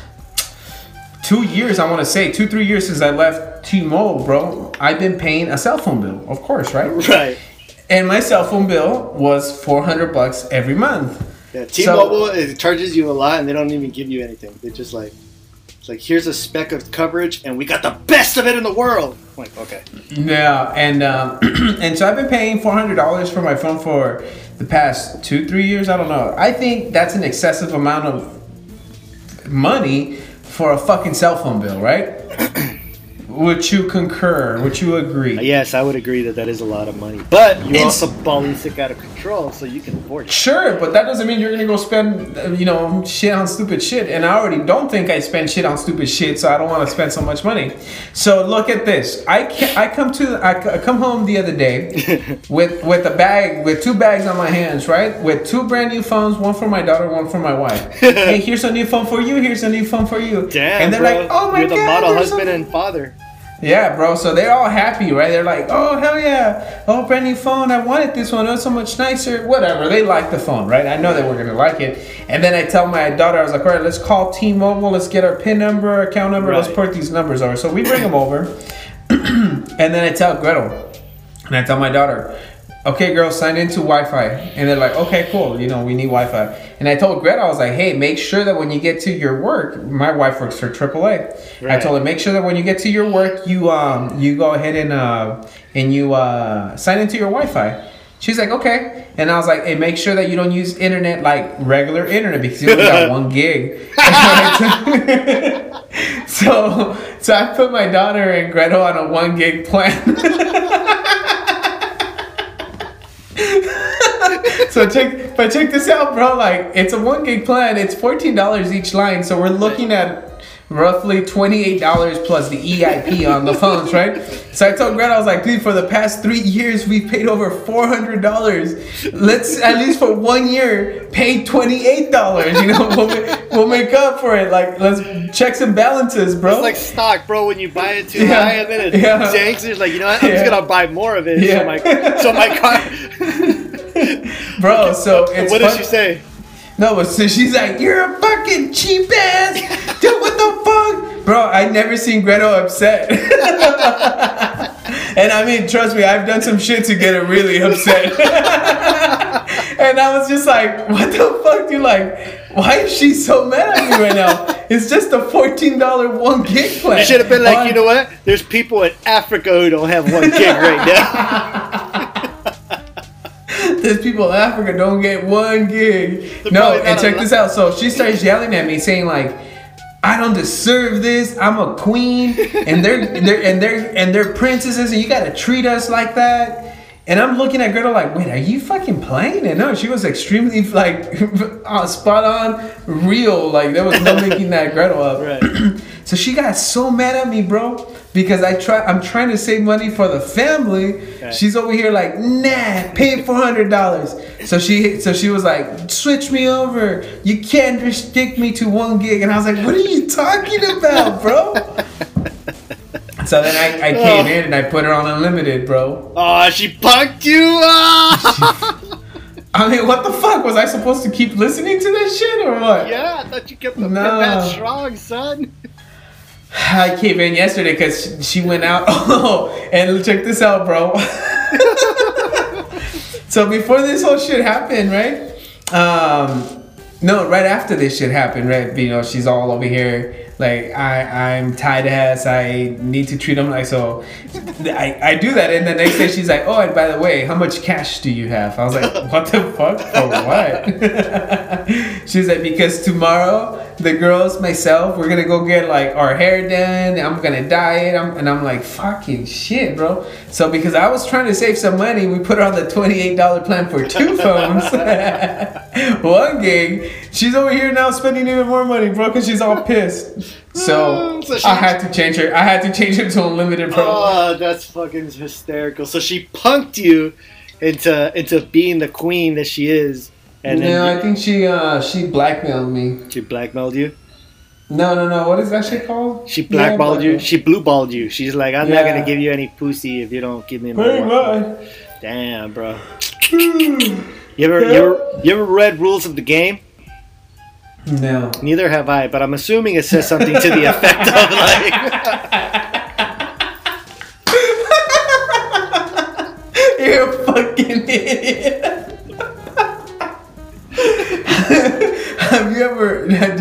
two years, I want to say two, three years since I left T-Mobile, bro, I've been paying a cell phone bill, of course, right? Right. And my cell phone bill was 400 bucks every month. Yeah, T-Mobile it charges you a lot, and they don't even give you anything. They just like, it's like here's a speck of coverage, and we got the best of it in the world. I'm like, okay, Yeah, and um, and so I've been paying four hundred dollars for my phone for the past two, three years. I don't know. I think that's an excessive amount of money for a fucking cell phone bill, right? Would you concur? Would you agree? yes, I would agree that that is a lot of money, but you're It's- also balling sick out of control, so you can afford it. Sure, but that doesn't mean you're gonna go spend, uh, you know, shit on stupid shit. And I already don't think I spend shit on stupid shit, so I don't want to spend so much money. So look at this. I can, I come to I, come home the other day with with a bag with two bags on my hands, right? With two brand new phones, one for my daughter, one for my wife. hey, here's a new phone for you. Here's a new phone for you. Damn, and they're bro. like, oh my you're the model husband a- and father. Yeah, bro. So they're all happy, right? They're like, "Oh hell yeah! Oh, brand new phone. I wanted this one. Oh, it's so much nicer. Whatever. They like the phone, right? I know that we're gonna like it. And then I tell my daughter, I was like, "All right, let's call T-Mobile. Let's get our PIN number, account number. Let's Right. port these numbers over." So we bring them over, and then I tell Gretel, and I tell my daughter, "Okay, girl, sign into Wi-Fi." And they're like, "Okay, cool. You know, we need Wi-Fi." And I told Gretel, I was like, "Hey, make sure that when you get to your work, my wife works for AAA. I told her make sure that when you get to your work, you um you go ahead and uh and you uh sign into your Wi-Fi." She's like, okay. And I was like, hey, make sure that you don't use internet like regular internet because you only got one gig. so, so I put my daughter and Gretel on a one gig plan. so check, but check this out, bro. Like, it's a one gig plan. It's fourteen dollars each line. So we're looking at roughly $28 plus the EIP on the phones, right? So I told Greta, I was like, dude, for the past three years, we've paid over $400. Let's, at least for one year, pay $28. You know, we'll, make, we'll make up for it. Like, let's checks and balances, bro. It's like stock, bro. When you buy it too Yeah. high and then it Yeah. tanks, it's like you know what? I'm Yeah. just gonna buy more of it. Yeah. So my so my car. bro, so it's what did fun- she say? No, but so she's like, "You're a fucking cheap ass, dude. What the fuck, bro? I never seen Gretel upset." and I mean, trust me, I've done some shit to get her really upset. and I was just like, "What the fuck, dude? Like, why is she so mad at me right now? It's just a fourteen dollar one gig plan." You should have been like, On- you know what? There's people in Africa who don't have one gig right now. There's people in Africa don't get one gig. They're no, and check this out. So she starts yelling at me, saying like, "I don't deserve this. I'm a queen, and they're they're and they're and they're princesses, and you gotta treat us like that." And I'm looking at Gretel like, "Wait, are you fucking playing?" And no, she was extremely like uh, spot on, real. Like there was no making that Gretel up. Right. So she got so mad at me, bro, because I try. I'm trying to save money for the family. Okay. She's over here like, nah, pay four hundred dollars. So she, so she was like, switch me over. You can't restrict me to one gig. And I was like, what are you talking about, bro? so then I, I came in and I put her on unlimited, bro. Oh, she punked you. Ah! I mean, what the fuck? Was I supposed to keep listening to this shit or what? yeah, I thought you kept the No. that strong, son. I came in yesterday because she went out. Oh, and check this out, bro. so before this whole shit happened, right? Um, no, right after this shit happened, right? You know, she's all over here like I I'm tight ass. I need to treat them like so. I, I do that, and the next day she's like, oh, and by the way, how much cash do you have? I was like, what the fuck for what? she's like, because tomorrow the girls, myself, we're gonna go get like our hair done. I'm gonna dye it. I'm, and I'm like, fucking shit, bro. So because I was trying to save some money, we put her on the twenty eight dollar plan for two phones, one gig. She's over here now spending even more money, bro, because she's all pissed. So, mm, So she- I had to change her. I had to change her to unlimited, bro. Oh, that's fucking hysterical. So she punked you into into being the queen that she is, and no, I think she uh she blackmailed me. she blackmailed you. No, no, no. What is that shit called? She Yeah, blackballed you. She blueballed you. She's like, I'm not gonna give you any pussy if you don't give me my Pretty much. Damn, bro. You ever, you ever you ever read rules of the game? No. Neither have I, but I'm assuming it says something to the effect of like.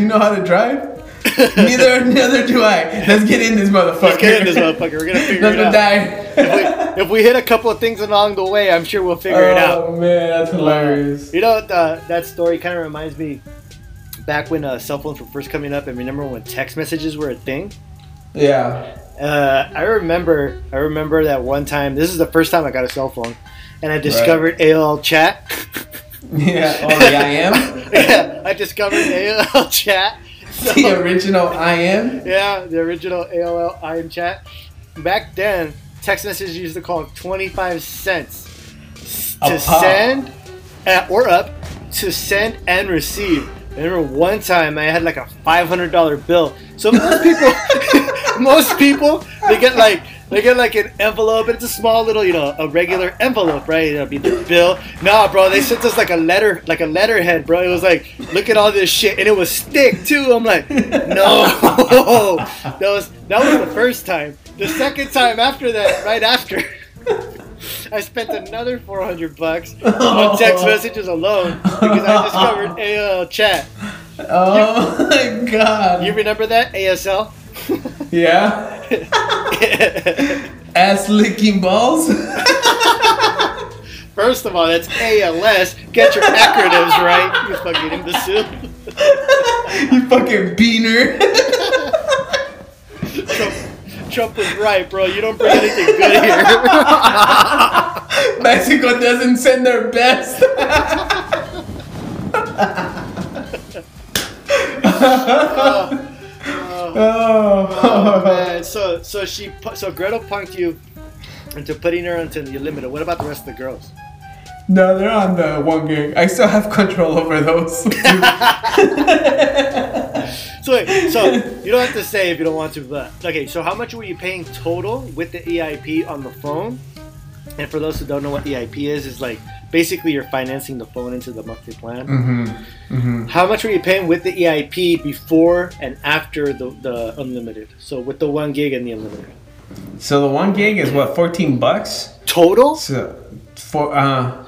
know how to drive? neither, neither do I. Let's get in this motherfucker. Let's get in this motherfucker. We're gonna figure Let's it out. die. If we, if we hit a couple of things along the way, I'm sure we'll figure it out. Oh man, that's hilarious. You know, the, that story kind of reminds me back when uh, cell phones were first coming up, and remember when text messages were a thing. Yeah. Uh, I remember, I remember that one time. This is the first time I got a cell phone, and I discovered AOL Chat. Yeah. Oh, the I am. yeah, I discovered AOL Chat. So, The original I am. yeah, the original AOL IM Chat. Back then, text messages used to cost 25 cents to send uh, or up to send and receive. I remember one time I had like a $500 bill. So most people, most people, they get like they get like an envelope. It's a small little, you know, a regular envelope, right? It'll be the bill. Nah, bro, they sent us like a letter, like a letterhead, bro. It was like, look at all this shit, and it was thick too. I'm like, no, that was that was the first time. The second time after that, right after. I spent another 400 bucks on text oh. messages alone because I discovered AOL chat. Oh my god. You remember that ASL? yeah. Ass licking balls. First of all, that's ALS. Get your acronyms right, you fucking imbecile. you fucking beaner. Trump, Trump was right, bro. You don't bring anything good here. Mexico doesn't send their best. Uh, Oh oh. man, so so she so Gretel punked you into putting her into the limiter. What about the rest of the girls? No, they're on the one gig. I still have control over those. So wait, so you don't have to say if you don't want to, but okay. So how much were you paying total with the EIP on the phone? And for those who don't know what EIP is, is like basically you're financing the phone into the monthly plan. mm-hmm. Mm-hmm. How much were you paying with the EIP before and after the, the unlimited? So with the one gig and the unlimited So the one gig is what, 14 bucks? total. So for uh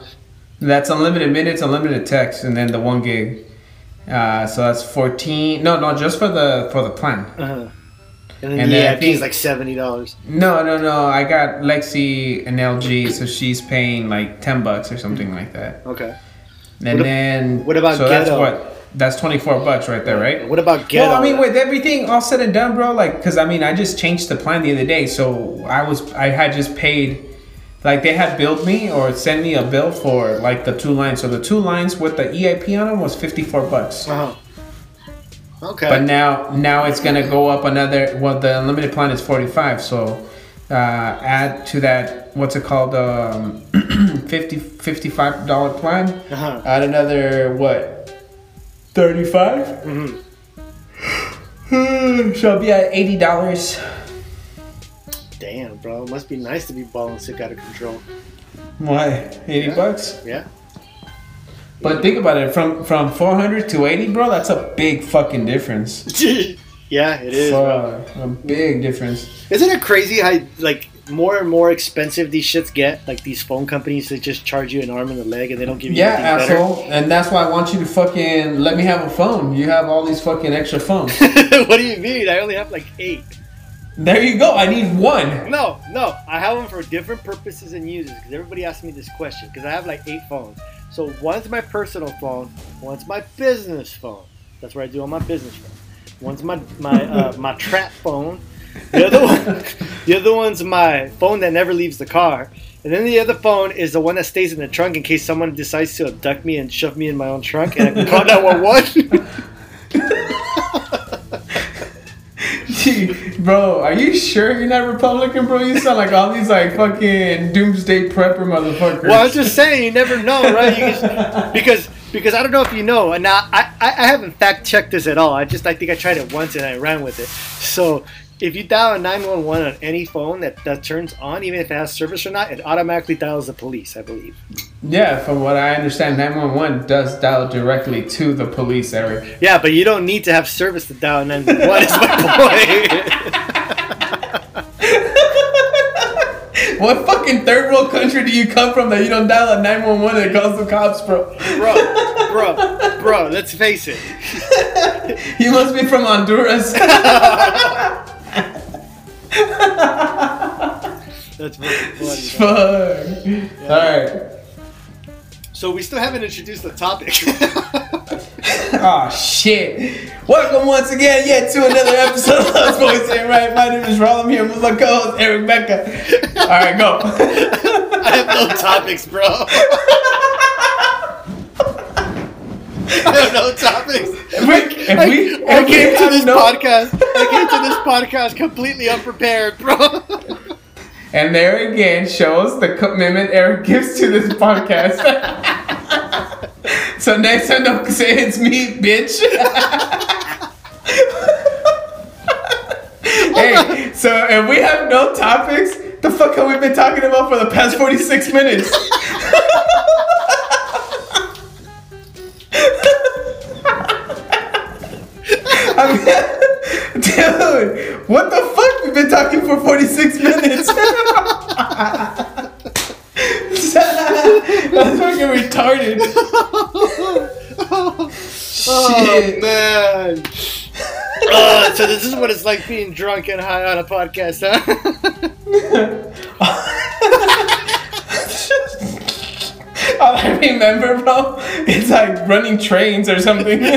that's unlimited minutes, unlimited text, and then the one gig. Uh, so that's 14. No, no, just for the for the plan. Uh-huh. And then And the EIP is like seventy dollars. No, no, no. I got Lexi and LG, so she's paying like 10 bucks or something like that. Okay. And What a- then what about so that's what that's 24 bucks right there, right? What about Ghetto? Well, I mean, with everything all said and done, bro, like, cause I mean, I just changed the plan the other day, so I was, I had just paid, like, they had billed me or sent me a bill for like the two lines. So the two lines with the EIP on them was 54 bucks. Uh-huh. Okay. But now, now it's gonna go up another. Well, the unlimited plan is 45, so uh, add to that, what's it called, um, 50 55 dollar plan. uh-huh. Add another what? 35. Mhm. so I'll be at eighty dollars. Damn, bro. It must be nice to be balling sick out of control. Why? Eighty Yeah. bucks. Yeah. But think about it, from from four hundred to eighty, bro. That's a big fucking difference. yeah, it is. Fuck, a big difference. Isn't it crazy how like more and more expensive these shits get. Like these phone companies, they just charge you an arm and a leg, and they don't give you Yeah, anything better. asshole. And that's why I want you to fucking let me have a phone. You have all these fucking extra phones. what do you mean? I only have like eight. there you go. I need one. No, no, I have them for different purposes and uses because everybody asks me this question because I have like eight phones. So one's my personal phone, one's my business phone. That's where I do all my business phone. One's my my uh, my trap phone. The other one, the other one's my phone that never leaves the car. And then the other phone is the one that stays in the trunk in case someone decides to abduct me and shove me in my own trunk and I can call 911. Bro, are you sure you're not Republican, bro? You sound like all these like fucking doomsday prepper motherfuckers. Well, I was just saying, you never know, right? You just, because because I don't know if you know, and now I, I I haven't fact checked this at all. I just I think I tried it once and I ran with it. So if you dial 911 on any phone that, that turns on, even if it has service or not, it automatically dials the police, I believe. Yeah, from what I understand, 911 does dial directly to the police area. Yeah, but you don't need to have service to dial 911. Is my point. What fucking third world country do you come from that you don't dial a 911 and calls the cops, bro? bro, bro, bro. Let's face it. You must be from Honduras. That's very funny. Fuck. Alright. So we still haven't introduced the topic. Oh shit. Welcome once again yet to another episode of Lost Boys Ain't Right. My name is Roland here with my co-host Eric Baca. Alright, go. I have no topics, bro. I have no topics. If we, if I, we, I we came to this podcast. I came to this podcast completely unprepared, bro. And there again shows the commitment Eric gives to this podcast. so next time don't say it's me, bitch. hey, so if we have no topics, the fuck have we been talking about for the past 46 minutes? I mean, dude, what the fuck? We've been talking for 46 minutes. That's fucking retarded. Oh Shit. man. Uh, so this is what it's like being drunk and high on a podcast, huh? All I remember, bro, it's like running trains or something.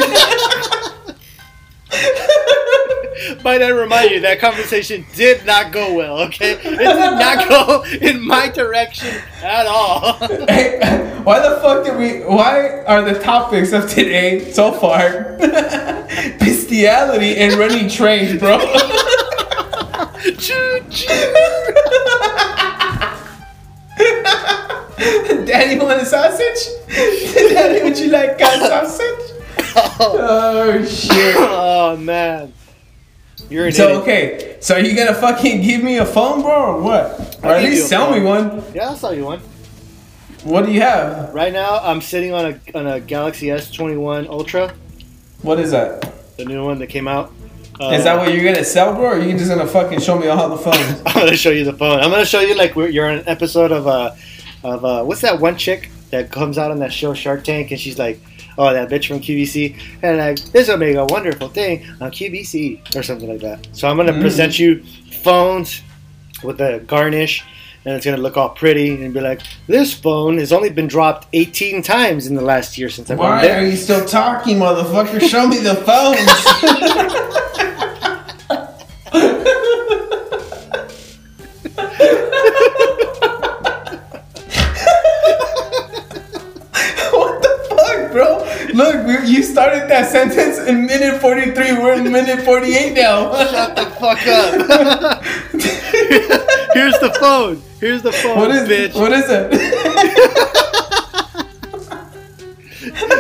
Might I remind you that conversation did not go well. Okay, it did not go in my direction at all. Hey, why the fuck did we? Why are the topics of today so far bestiality and running trains, bro? Choo choo. Daddy want a sausage? Daddy, would you like a sausage? Oh shit. Oh man, you're an So idiot. okay, so are you gonna fucking give me a phone, bro, or what? Or at least a sell me one. Yeah, I'll sell you one. What do you have? Right now, I'm sitting on a on a Galaxy S21 Ultra, What is that? the new one that came out. Uh, Is that what you're gonna sell, bro? Or are you just gonna fucking show me all the phones? I'm gonna show you the phone. I'm gonna show you like we're, you're on an episode of uh of uh what's that one chick that comes out on that show Shark Tank and she's like, oh that bitch from QVC and like this will make a wonderful thing on QVC or something like that. So I'm gonna Mm. present you phones with a garnish. And it's gonna look all pretty and be like, this phone has only been dropped 18 times in the last year since I've been there. Why are you still talking, motherfucker? Show me the phones. Look, we, you started that sentence in minute 43. We're in minute 48 now. Shut the fuck up. Here's the phone. Here's the phone, What is bitch. What is it?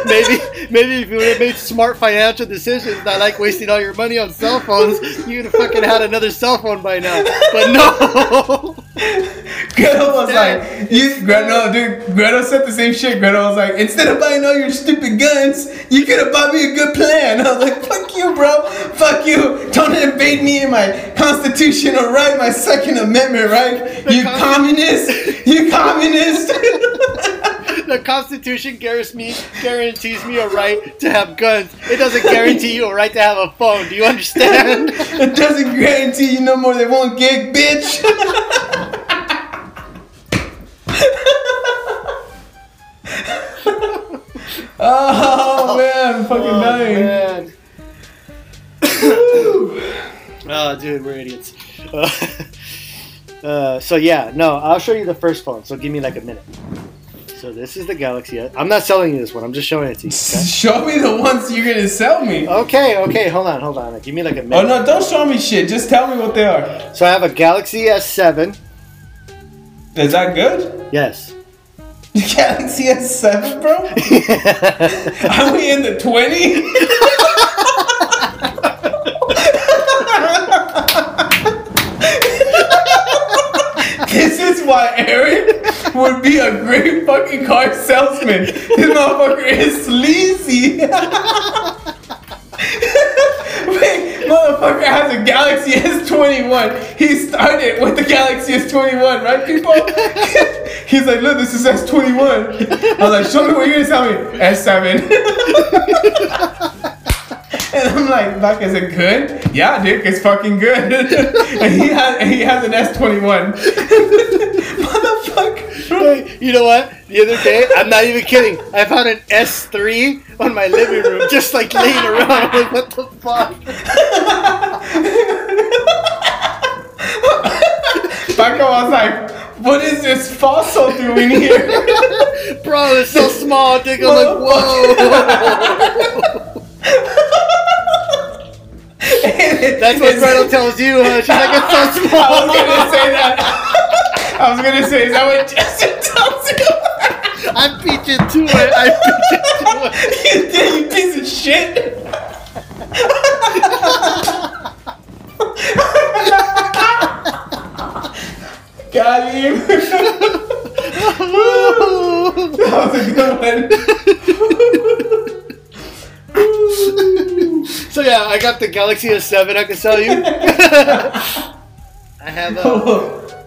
maybe maybe if you would have made smart financial decisions, not like wasting all your money on cell phones, you'd have fucking had another cell phone by now. But no. Gretel was like, you, Gretel, dude, Gretel said the same shit. Gretel was like, instead of buying all your stupid guns, you could have bought me a good plan. I was like, fuck you, bro. Fuck you. Don't invade me in my constitutional right, my Second Amendment right. You communist. You communist. The Constitution guarantees me, guarantees me a right to have guns. It doesn't guarantee you a right to have a phone. Do you understand? it doesn't guarantee you no more than one gig, bitch. oh man, I'm fucking dying. man. oh, dude, we're idiots. Uh, uh, so yeah, no, I'll show you the first phone. So give me like a minute. So this is the Galaxy. I'm not selling you this one. I'm just showing it to you. Okay, Show me the ones you're gonna sell me. okay, okay hold on, hold on. Give me like a Oh no, don't show me shit. Just tell me what they are. So I have a Galaxy S7. Is that good? Yes. Galaxy S7, bro? Are we in the 20? this why Eric would be a great fucking car salesman. This motherfucker is sleazy. Wait, motherfucker has a Galaxy S21. He started with the Galaxy S21, right, people? He's like, look, this is S21. I was like, show me what you're gonna tell me. S7. And I'm like, Buck, is it good? Yeah, Dick, it's fucking good. and he has, and he has an S21. Motherfucker. Hey, you know what? The other day, I'm not even kidding. I found an S3 on my living room, just like laying around. I'm like, what the fuck? Bucko was like, what is this fossil doing here? Bro, it's so small, dude. I'm like, whoa. That's what Gretel tells you, huh? She's like, it's so small. I was gonna say that. I was gonna say, is that what Jesse tells you? I beat you to it. I beat you to it. you did, you piece of shit. Got him. that was a good one. So yeah, I got the Galaxy S7. I can sell you. I have a,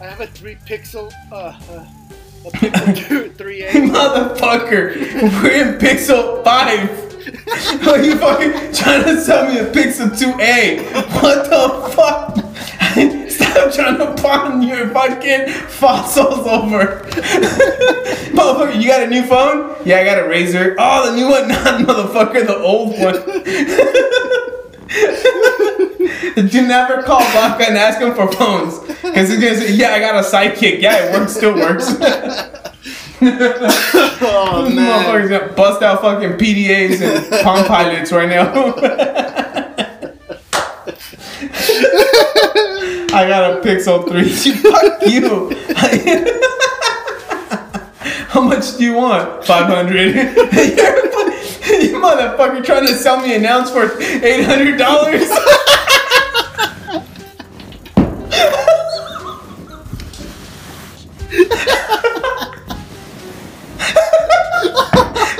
I have a three pixel, uh, uh, a Pixel two, 3A. Motherfucker, we're in Pixel 5. Are you fucking trying to sell me a Pixel 2A? What the fuck? Stop trying to pawn your fucking fossils over. motherfucker, you got a new phone? Yeah, I got a Razr. Oh, the new one, not motherfucker, the old one. Do never call Baka and ask him for phones. Because he's gonna say, yeah, I got a sidekick. Yeah, it works, still works. Oh man. motherfucker's gonna bust out fucking PDAs and Palm Pilots right now. I got a Pixel 3. Fuck you. How much do you want? 500. You're a fu- you motherfucker trying to sell me an ounce for $800?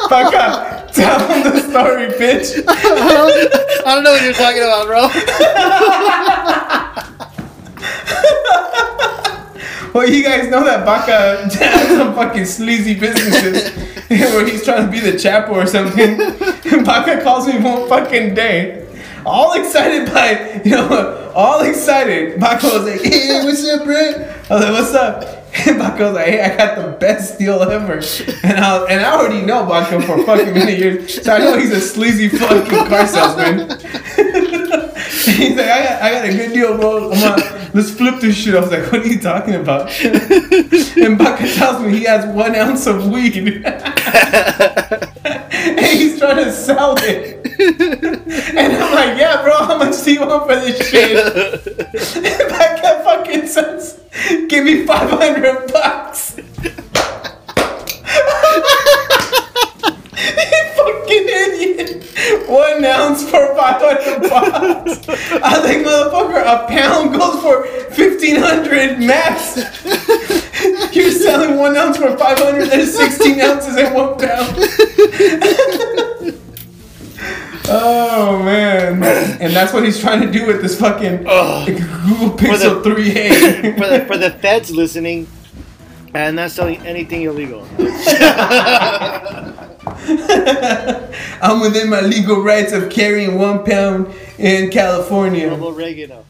Fuck up. Tell him the story, bitch. I don't know what you're talking about, bro. Well, you guys know that Baka has some fucking sleazy businesses where he's trying to be the chapo or something. And Baka calls me one fucking day. All excited by, you know, all excited. Baka was like, hey, what's up, bro? I was like, what's up? And Baka was like, hey, I got the best deal ever. And I, and I already know Baka for fucking many years. So I know he's a sleazy fucking car salesman. He's like, I got, I got a good deal, bro. I'm let's flip this shit. I was like, what are you talking about? and Baka tells me he has one ounce of weed. and he's trying to sell it. and I'm like, yeah, bro, how much do you want for this shit? and Baka fucking says, give me 500 bucks. Fucking idiot! One ounce for 500 bucks. I think, motherfucker, a pound goes for 1500 max. He's selling one ounce for 500. There's 16 ounces in one pound. oh man, and that's what he's trying to do with this fucking Ugh. Google Pixel the- 3a. for the for the feds listening, and not selling anything illegal. I'm within my legal rights of carrying one pound in California. Robo oregano.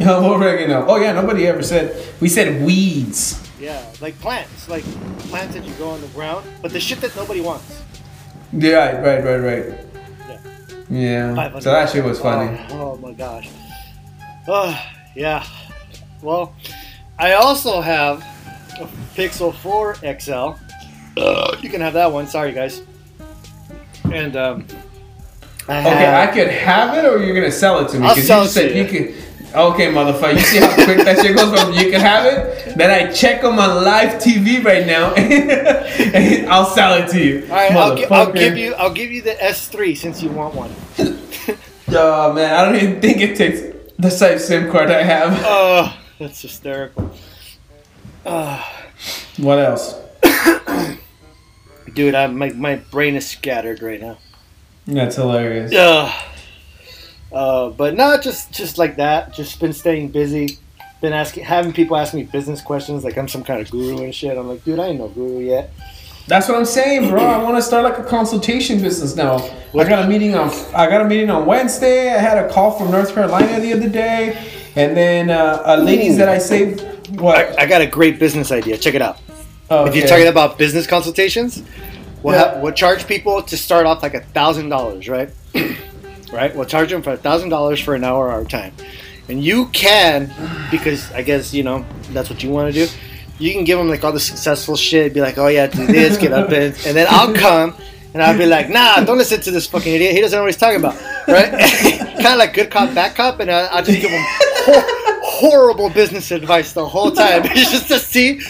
Oh, oregano. Oh yeah, nobody ever said. We said weeds. Yeah, like plants, like plants that you grow on the ground, but the shit that nobody wants. Yeah, right, right, right. Yeah. Yeah. So that shit was funny. Oh, oh my gosh. Oh yeah. Well, I also have a Pixel 4 XL. You can have that one. Sorry, guys. And um, I Okay, have, I could have it, or you're gonna sell it to me? I'll 'Cause sell you it said to you you. could. Okay, motherfucker. You see how quick that shit goes from you can have it, then I check on my live TV right now, and I'll sell it to you. All right, I'll, gi- I'll give you. I'll give you the S3 since you want one. Oh man, I don't even think it takes the same SIM card I have. Oh, that's hysterical. Uh, What else? dude, I, my my brain is scattered right now. That's hilarious. Uh, uh, but not just just like that. Just been staying busy. Been asking, having people ask me business questions like I'm some kind of guru and shit. I'm like, dude, I ain't no guru yet. That's what I'm saying, bro. I want to start like a consultation business now. I got a meeting on I got a meeting on Wednesday. I had a call from North Carolina the other day, and then uh, uh, ladies that I saved. What? I, I got a great business idea. Check it out. Oh, If you're talking about business consultations, we'll, Yeah. have, we'll charge people to start off like a thousand dollars, right? right? We'll charge them for a thousand dollars for an hour our time, and you can because I guess you know that's what you want to do. You can give them like all the successful shit, be like, oh yeah, do this, get up and, and then I'll come. And I'll be like, nah, don't listen to this fucking idiot. He doesn't know what he's talking about, right? kind of like good cop, bad cop, and I, I'll just give him horrible business advice the whole time, just to see,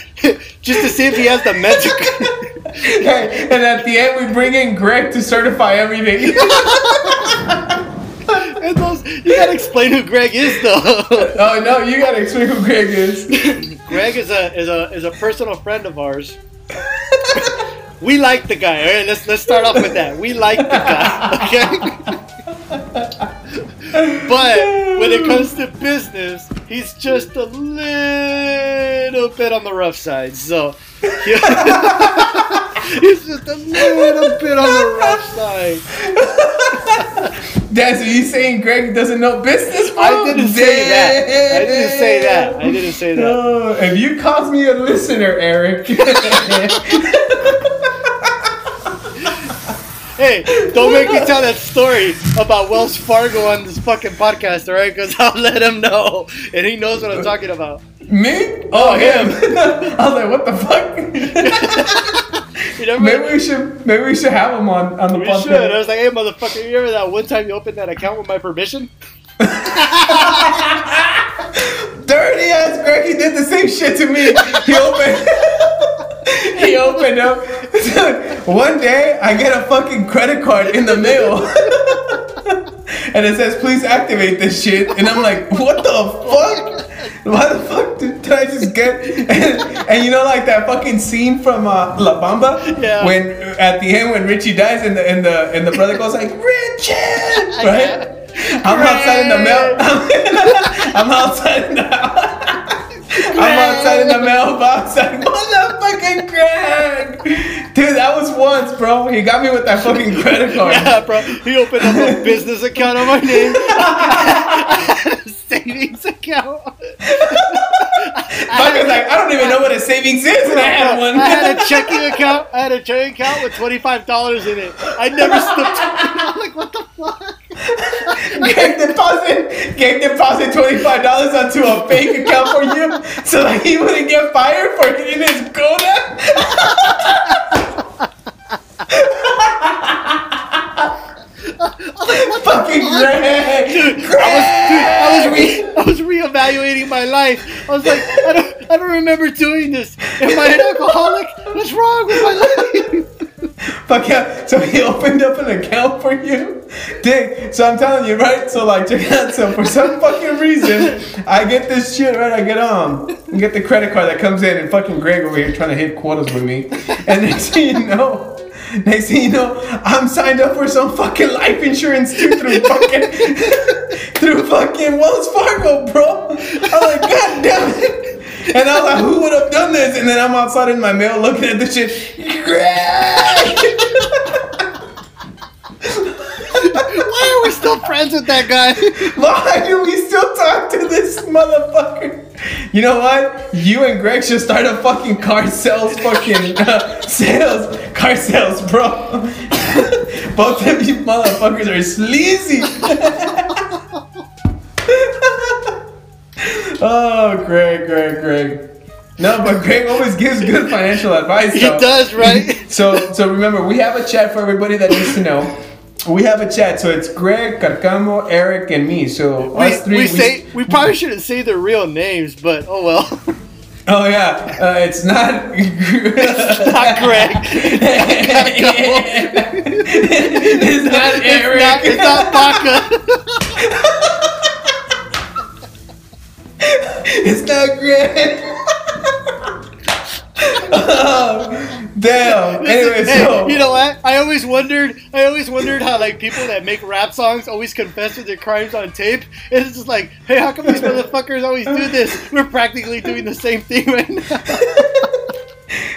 just to see if he has the mental. Hey, and at the end, we bring in Greg to certify everything. and those, you gotta explain who Greg is, though. oh no, you gotta explain who Greg is. Greg is a is a is a personal friend of ours. We like the guy. All right, let's let's start off with that. We like the guy. Okay. But when it comes to business, he's just a little bit on the rough side. So he's just a little bit on the rough side. Dad, so you saying Greg doesn't know business, bro? I didn't say that. I didn't say that. I didn't say that. No, if you cause me a listener, Eric. Hey, don't make me tell that story about Wells Fargo on this fucking podcast, all right? Because I'll let him know, and he knows what I'm talking about. me? Oh, oh him. I was like, what the fuck? You maybe we should, maybe we should have him on on the we podcast. should. I was like, hey, motherfucker, you remember that one time you opened that account with my permission? Dirty ass Greg, he did the same shit to me. He opened. he opened up. One day, I get a fucking credit card in the mail. and it says, please activate this shit. And I'm like, what the fuck? Why the fuck did, did I just get? And, and you know, like that fucking scene from uh, La Bamba, Yeah. when at the end when Richie dies and the and the and the brother goes like, Richie, right? I'm outside in the mail. I'm outside in the. I'm outside in the mailbox like, motherfucking Greg! Dude, that was once, bro. He got me with that fucking credit card. Yeah, bro. He opened up a business account on my name, savings account. Fuck was like, I don't even know what a savings is, and I had one. I had a checking account. I had a checking account with twenty five dollars in it. I never slipped. I'm like, what the fuck? Greg deposit, Greg deposit twenty five dollars onto a bank account for you, so that he wouldn't get fired for hitting his quota. Fucking Greg, Dude, I was, dude, I was, re, I was reevaluating my life. I was like, I don't, I don't remember doing this. Am I an alcoholic? What's wrong with my life? Fuck yeah! So he opened up an account for you, Dick, so I'm telling you, right? So like, check out. So for some fucking reason, I get this shit, right? I get um, I get the credit card that comes in, and fucking Greg over here trying to hit quotas with me, and next thing you know, next thing you know, I'm signed up for some fucking life insurance too through fucking through fucking Wells Fargo, bro. I'm like, god damn it. And I was like, who would have done this? And then I'm outside in my mail looking at the shit. Greg! Why are we still friends with that guy? Why do we still talk to this motherfucker? You know what? You and Greg should start a fucking car sales fucking uh, sales car sales, bro. Both of you motherfuckers are sleazy. oh, Greg, Greg, Greg. No, but Greg always gives good financial advice. He though. does, right? So, so remember, we have a chat for everybody that needs to know. We have a chat, so it's Greg, Carcamo, Eric, and me. So We, us three. we say we probably shouldn't say their real names, but oh well. Oh yeah, uh, it's not. it's Not Greg. it's not Eric. It's not, it's not Baca. It's not Greg. oh, damn. Anyway, Hey, so you know what? I always wondered. I always wondered how like people that make rap songs always confess to their crimes on tape. And it's just like, hey, how come these motherfuckers always do this? We're practically doing the same thing right now.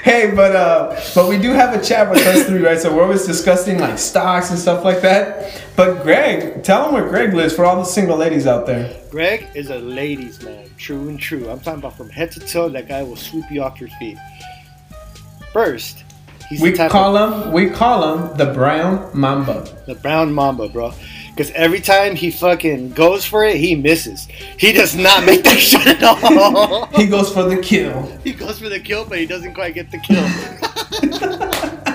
hey, but uh, but we do have a chat with us three, right? So we're always discussing like stocks and stuff like that. But Greg, tell them where Greg lives for all the single ladies out there. Greg is a ladies' man, true and true. I'm talking about from head to toe. That guy will swoop you off your feet. First, he's We call of, him we call him the brown mamba. the brown mamba, bro. Because every time he fucking goes for it, he misses. He does not make that shot at all. He goes for the kill. he goes for the kill, but he doesn't quite get the kill.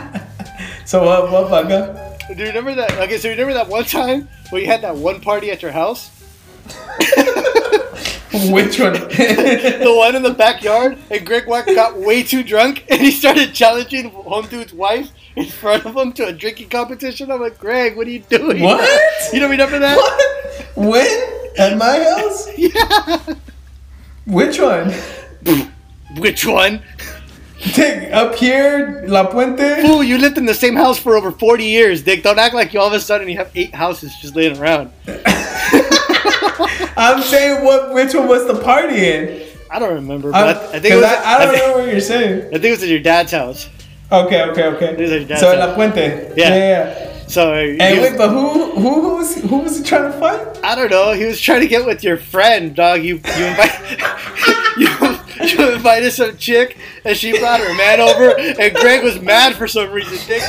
So what what bugger? Do you remember that? Okay, so you remember that one time where you had that one party at your house? Which one? The one in the backyard, and Greg Wack got way too drunk, and he started challenging home dude's wife in front of him to a drinking competition. I'm like, Greg, what are you doing? What? You don't remember that? what? When? At my house? Yeah. Which one? Which one? Dick, up here, La Puente. Fool, you lived in the same house for over 40 years, Dick. Don't act like you all of a sudden you have eight houses just laying around. I'm saying what? Which one was the party in? I don't remember, but I, I think it was. I, I don't think, know what you're saying. I think it was at your dad's house. Okay, okay, okay. These are your dad's So house. La Puente. Yeah. yeah. yeah. So Hey, wait, but who who who was who was he trying to fight? I don't know. He was trying to get with your friend, dog. You you invite you, you invited some chick, and she brought her man over, and Greg was mad for some reason. Dick.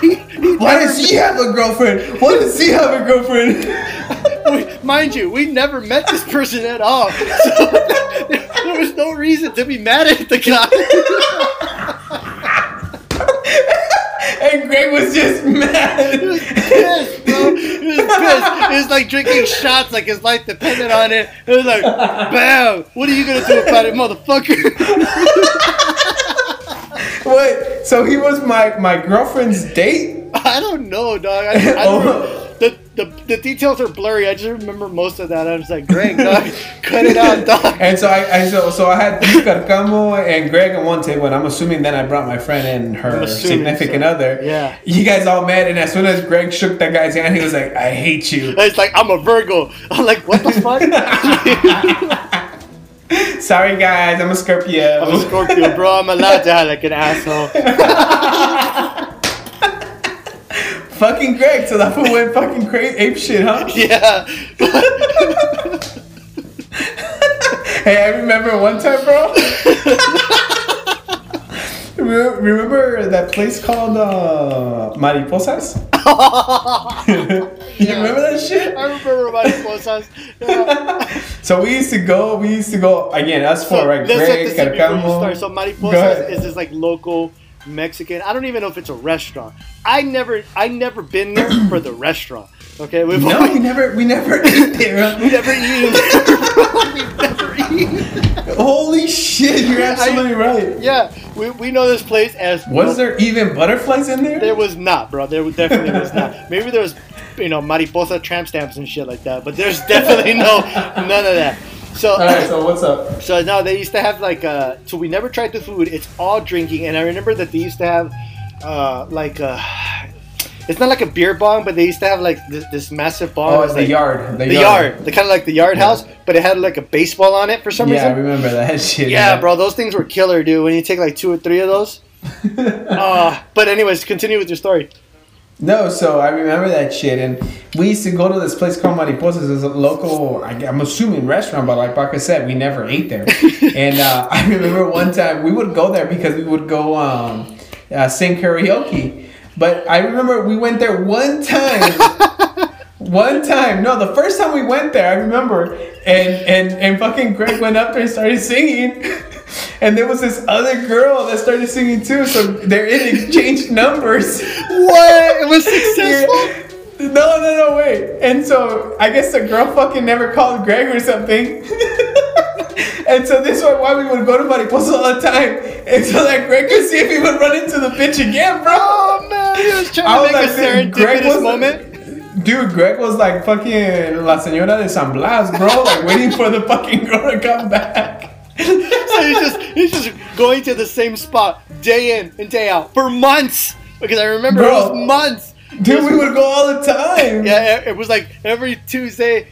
He- he Why does he have a girlfriend? Why does he have a girlfriend? mind you, we never met this person at all, so there was no reason to be mad at the guy. And Greg was just He was mad. pissed, bro. He was pissed. He was like drinking shots, like his life depended on it. It was like, bam! What are you gonna do about it, motherfucker? Wait, so he was my my girlfriend's date? I don't know, dog. I, I don't, oh. The, the the details are blurry. I just remember most of that. I was like, Greg, dog, cut it out, dog. And so I, I so, so I had Carcamo and Greg on one table, and I'm assuming then I brought my friend and her assuming significant so. other. Yeah. You guys all met, and as soon as Greg shook that guy's hand, he was like, "I hate you." It's like I'm a Virgo. I'm like, what the fuck? Sorry, guys, I'm a Scorpio. I'm a Scorpio, bro. I'm allowed to have like an asshole. Fucking Greg, so that fool went fucking crazy ape shit, huh? Yeah. Hey, I remember one time, bro. Remember that place called uh, Mariposas? you remember that shit? I remember Mariposas. Yeah. So we used to go. We used to go again. Us four, So, right? Greg, the scene before you Carcamo. So Mariposas is this like local Mexican. I don't even know if it's a restaurant. I never, I never been there for the restaurant. Okay, we've No, we never, we never there. we never eaten. We've never three. Holy shit, you're Yeah, I- absolutely right. yeah, we, we know this place as. Was there even butterflies in there? There was not, bro. There definitely was not. Maybe there was, you know, mariposa tramp stamps and shit like that. But there's definitely no none of that. So. All right, so what's up? So now they used to have like uh so we never tried the food. It's all drinking, and I remember that they used to have uh like uh it's not like a beer bong, but they used to have like this, this massive bong. Oh, It was, it's the like, yard. The yard, the kind of like the yard house, but it had like a baseball on it for some reason. Yeah, I remember that shit. Yeah, bro, those things were killer, dude. When you take like two or three of those. uh, but anyways, continue with your story. No, so I remember that shit, and we used to go to this place called Mariposas. It's a local, I- I'm assuming restaurant, but like Baca said, we never ate there. and uh, I remember one time we would go there because we would go um, uh, sing karaoke. But I remember we went there one time. one time, no, the first time we went there, I remember, and and and fucking Greg went up there and started singing. And there was this other girl that started singing too, so they're in exchanged numbers. What? It was successful. No, no, no, wait. And so I guess the girl fucking never called Greg or something. and so this is why we would go to Mariposa all the time. And so that Greg could see if he would run into the bitch again, bro. Oh man, he was trying I to was make like, a serendipitous moment. Dude, Greg was like fucking La Señora de San Blas, bro. Like waiting for the fucking girl to come back. So he's just he's just going to the same spot day in and day out for months because I remember it was months. Dude, we would go all the time. Yeah, it was like every Tuesday,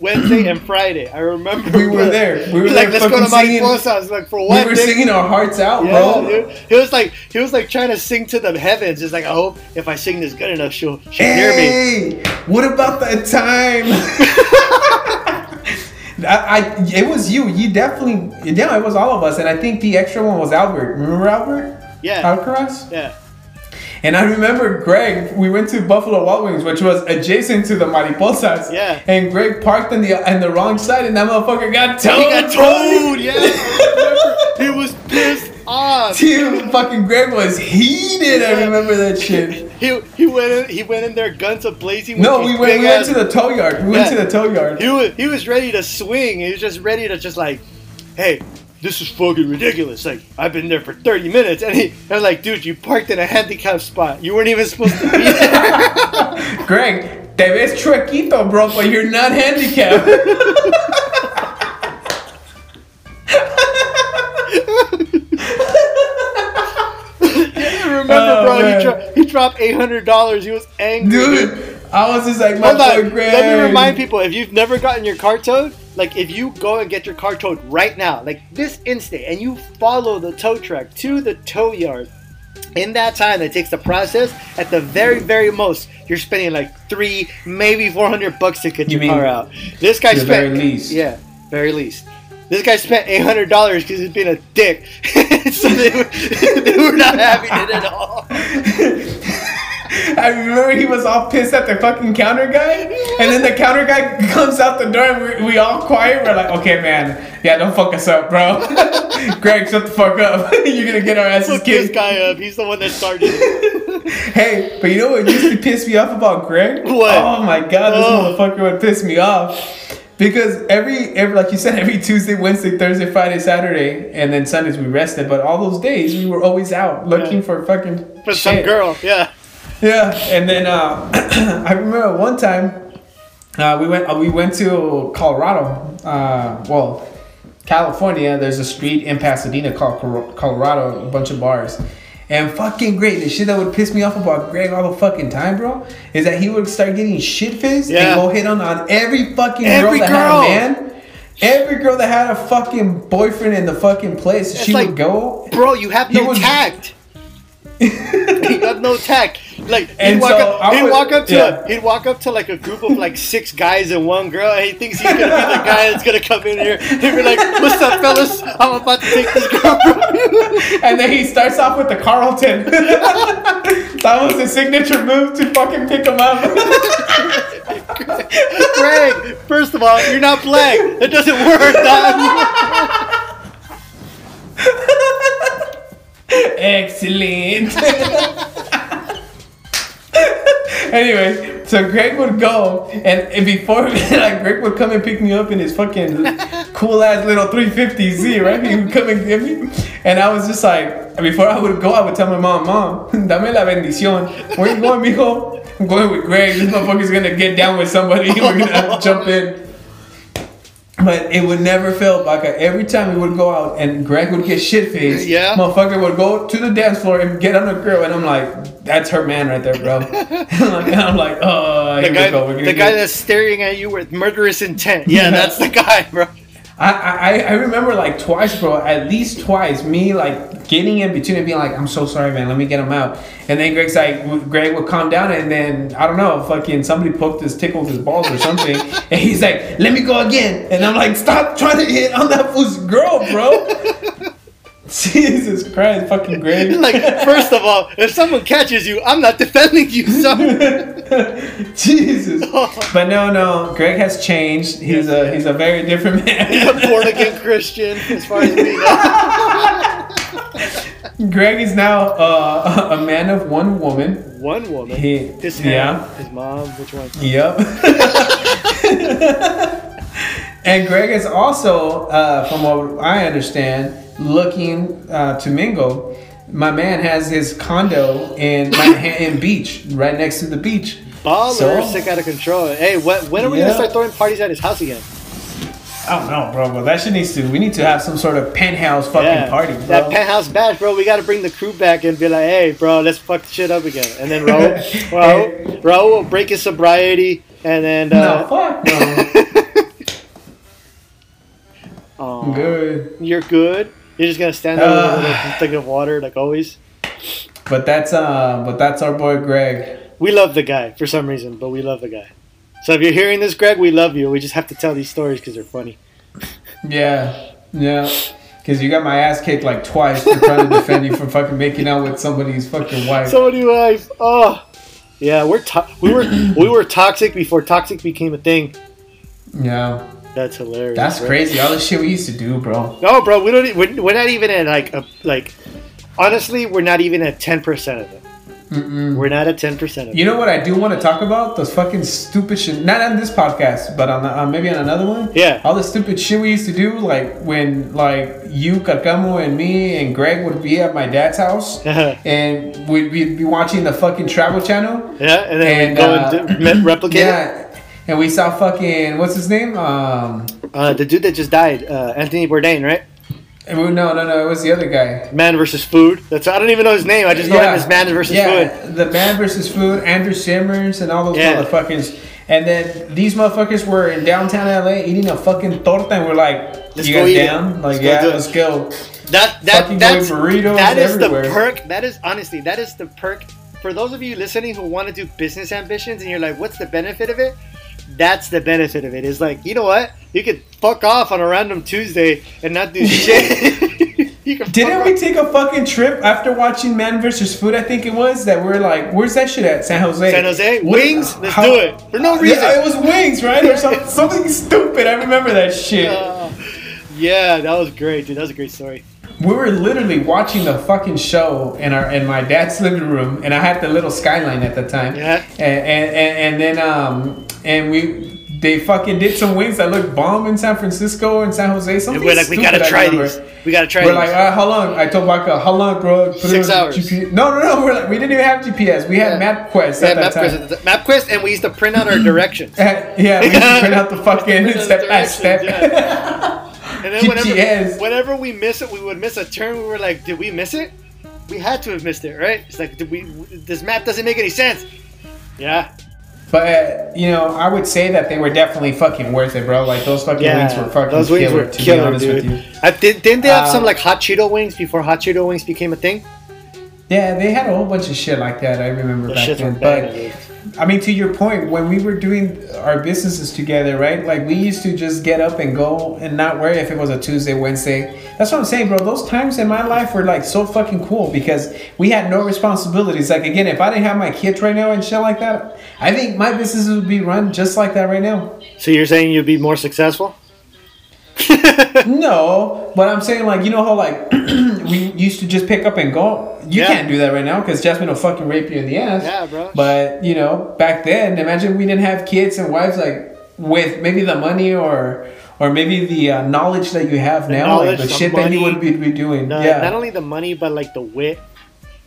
Wednesday, and Friday. I remember We were there. We were like, there let's go to Mariposas. Like for what? We were singing our hearts out, Yeah, bro. dude. He was like he was like trying to sing to the heavens. It's like I hope if I sing this good enough, she'll she'll hear me. Hey, what about that time? I, I, it was you. You definitely, yeah, it was all of us, and I think the extra one was Albert. Remember Albert? Yeah, Alcaraz. yeah. And I remember Greg. We went to Buffalo Wild Wings, which was adjacent to the Mariposas. Yeah. And Greg parked on the on the wrong side, and that motherfucker got towed. He got told. Yeah, he was pissed off. Dude, fucking Greg was heated. I remember that shit. He he went in he went in there guns a blazing. No, we went, we went to the tow yard. We went Yeah. to the tow yard. He was he was ready to swing. He was just ready to just like, hey, this is fucking ridiculous. Like I've been there for thirty minutes, and he I was like, dude, you parked in a handicapped spot. You weren't even supposed to be there. Greg, te ves chuequito, bro, but you're not handicapped. Remember, Oh, bro. man. He, dro- he dropped eight hundred dollars. He was angry. Dude, I was just like, my Hold on. boy Greg. Let me remind people: if you've never gotten your car towed, like if you go and get your car towed right now, like this instant, and you follow the tow truck to the tow yard, in that time that takes the process, at the very, very most, you're spending like three, maybe four hundred bucks to get You your car out. This guy spent, very least. yeah, very least. This guy spent eight hundred dollars because he's being a dick, so they were, they were not having it at all. I remember he was all pissed at the fucking counter guy, and then the counter guy comes out the door, and we, we all quiet. We're like, okay, man, yeah, don't fuck us up, bro. Greg, shut the fuck up. You're gonna get our asses Fuck this guy up. He's the one that started it. Hey, but you know what used to piss me off about Greg? What? Oh my god, this Oh. motherfucker would piss me off. Because every, every, like you said, every Tuesday, Wednesday, Thursday, Friday, Saturday, and then Sundays we rested. But all those days we were always out looking Yeah. for fucking For some girl, yeah. Yeah, and then uh, I remember one time uh, we went uh, we went to Colorado. Uh, well, California. There's a street in Pasadena called Cor- Colorado. A bunch of bars. And fucking great. The shit that would piss me off about Greg all the fucking time, bro, is that he would start getting shit faced Yeah. and go hit on, on every fucking Every girl that girl. had a man. Every girl that had a fucking boyfriend in the fucking place, she like- would go. Bro, you have no tact. You have no tact. Like he'd And walk so up, he'd would- walk up to yeah. a, he'd walk up to like a group of like six guys and one girl, and he thinks he's gonna be the guy that's gonna come in here. He'd be like, "What's up, fellas? I'm about to take this girl from you." And then he starts off with the Carlton. that was his signature move to fucking pick him up. Greg, first of all, you're not black. It doesn't work, dog. Excellent. anyway, so Greg would go, and, and before like Greg would come and pick me up in his fucking cool ass little 350Z, right? He would come and get me. And I was just like, before I would go, I would tell my mom, Mom, dame la bendición. Where you going, mijo? I'm going with Greg. This motherfucker's gonna get down with somebody. We're gonna jump in. But it would never fail, Baca. Every time we would go out and Greg would get shit faced, Yeah. motherfucker would go to the dance floor and get on a girl, and I'm like, that's her man right there, bro. and I'm like, oh, The guy, we go. We're the guy that's staring at you with murderous intent. Yeah, that's the guy, bro. I, I remember like twice, bro. At least twice, me like getting in between and being like, "I'm so sorry, man. Let me get him out." And then Greg's like, Greg would calm down, and then I don't know, fucking somebody poked his tickled his balls or something, and he's like, "Let me go again." And I'm like, "Stop trying to hit on that fool's girl, bro." Jesus Christ, fucking Greg. Like, first of all, if someone catches you, I'm not defending you, son. Jesus. But no, no, Greg has changed. He's a he's a very different man. He's a born again Christian, as far as we know. Greg is now uh, a man of one woman. One woman. He, His yeah. his mom, which one? Yep. and Greg is also, uh, from what I understand, looking uh, to mingle. My man has his condo in Manhattan Beach, right next to the beach. Baller, So- sick out of control. Hey, what, when are we Yeah. gonna start throwing parties at his house again? I don't know, bro, but that shit needs to. We need to have some sort of penthouse fucking party, bro. That penthouse bash, bro. We gotta bring the crew back and be like, hey, bro, let's fuck the shit up again. And then Raul, Raul, Raul will break his sobriety, and then no, uh, fuck no. Aw, I'm good. You're good. You're just gonna stand there with a Uh. thing of water, like always. But that's uh, but that's our boy Greg. We love the guy for some reason, but we love the guy. So if you're hearing this, Greg, we love you. We just have to tell these stories because they're funny. Yeah, yeah. Because you got my ass kicked like twice for trying to defend you from fucking making out with somebody's fucking wife. Somebody wife. Oh, yeah. We're to- we were we were toxic before toxic became a thing. yeah, That's hilarious. that's bro. crazy. All the shit we used to do, bro. No, bro, we don't. e- We're, we're not even at like a like. Honestly, we're not even at ten percent of it. Mm-mm. We're not at ten percent of it. You know what I do want to talk about? Those fucking stupid shit. Not on this podcast, but on the, uh, maybe on another one. Yeah. All the stupid shit we used to do, like when like you, Carcamo, and me and Greg would be at my dad's house, yeah, and we'd, we'd be watching the fucking Travel Channel. Yeah, and then And, we go uh, and do, replicate it. Yeah. And we saw fucking what's his name? Um, Uh, the dude that just died, uh, Anthony Bourdain, right? and we- no, no, no. It was the other guy. Man versus Food. That's I don't even know his name. I just know him as Man versus yeah, Food. the Man versus Food, Andrew Zimmern, and all those Yeah. motherfuckers. And then these motherfuckers were in downtown LA eating a fucking torta, and we're like, Let's "You go guys down? Like, Let's yeah, it." let's go." That that Fucking that's burritos that is everywhere. the perk. That is honestly that is the perk for those of you listening who want to do business ambitions and you're like, what's the benefit of it? That's the benefit of it. Is like, you know what? You could fuck off on a random Tuesday and not do shit. Didn't we take a fucking trip after watching Man versus Food? I think it was that we're like, "Where's that shit at? San Jose." San Jose? Wings? Let's how- do it. For no reason. Yeah, it was wings, right? Or something, something stupid. I remember that shit. Uh, yeah, that was great, dude. That was a great story. we were literally watching the fucking show in our in my dad's living room, and I had the little skyline at the time. Yeah. And and, and, and then um and we they fucking did some wings that looked bomb in San Francisco and San Jose. Something And we're like, we gotta try these. We gotta try We're these. like, uh, how long? I told Baca, how long, bro? Put Six hours. GPS. No, no, no. We're like, we didn't even have GPS. We had Yeah. MapQuest yeah, at that time. MapQuest, MapQuest, and we used to print out our directions. yeah, we used to print out the fucking step by step. And then whenever, GPS. whenever we miss it, we would miss a turn. We were like, did we miss it? We had to have missed it, right? It's like, did we? This map doesn't make any sense. Yeah, But uh, you know, I would say that they were definitely fucking worth it, bro. Like those fucking yeah. wings were fucking Those wings killer, were to be killer, honest dude. with you. I, did, didn't they have some Um, like hot Cheeto wings before hot Cheeto wings became a thing? Yeah, they had a whole bunch of shit like that. I remember Those back then. But. I mean, to your point, when we were doing our businesses together, right? Like we used to just get up and go and not worry if it was a Tuesday, Wednesday. That's what I'm saying, bro. Those times in my life were like so fucking cool because we had no responsibilities. Like again, if I didn't have my kids right now and shit like that, I think my businesses would be run just like that right now. So you're saying you'd be more successful? No, but I'm saying like you know how like we used to just pick up and go. You Yeah. can't do that right now because Jasmine will fucking rape you in the ass. Yeah, bro. But you know, back then, imagine we didn't have kids and wives like with maybe the money or or maybe the uh, knowledge that you have The now, like the the shit that you would be, be doing. Yeah. not only the money, but like the wit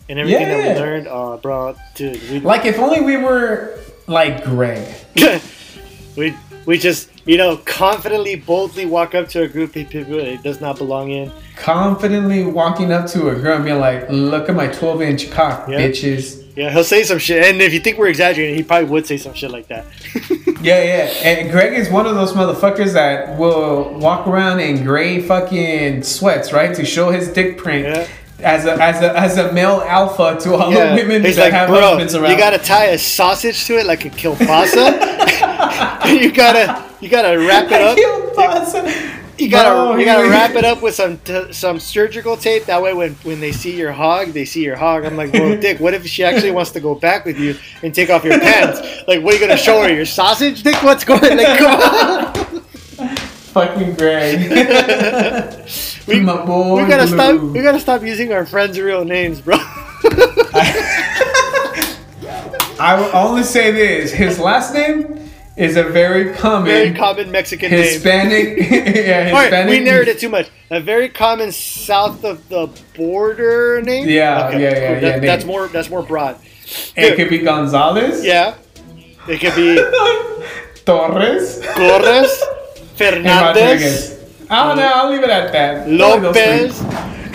and everything that we learned. Oh, bro, dude, we like if only we were like Greg. we we just you know confidently, boldly walk up to a group of people it does not belong in. confidently walking up to a girl and being like, "Look at my 12 inch cock, Yeah. bitches." Yeah, he'll say some shit, and if you think we're exaggerating, he probably would say some shit like that. Yeah, yeah. And Greg is one of those motherfuckers that will walk around in gray fucking sweats, right, to show his dick print. Yeah. As a, as, a, as a male alpha to all Yeah. the women He's that like, have bro, husbands around. you gotta tie a sausage to it like a kielbasa. you gotta you gotta wrap it up. You gotta you gotta wrap it up with some t- some surgical tape. That way, when when they see your hog, they see your hog. I'm like, well, Dick, what if she actually wants to go back with you and take off your pants? Like, what are you gonna show her? Your sausage, Dick? What's going? Like, come on. Fucking Greg. We, My boy we gotta stop. We gotta stop using our friends' real names, bro. I will only say this: his last name is a very common Very common Mexican name. Hispanic. yeah, Hispanic. right, we narrowed it too much. A very common south of the border name. Yeah, yeah, yeah, That- yeah, That's more. That's more broad. It could be Gonzalez. Yeah. It could be Torres. Torres, and Fernandez. I don't know. I'll leave it at that. Lopez.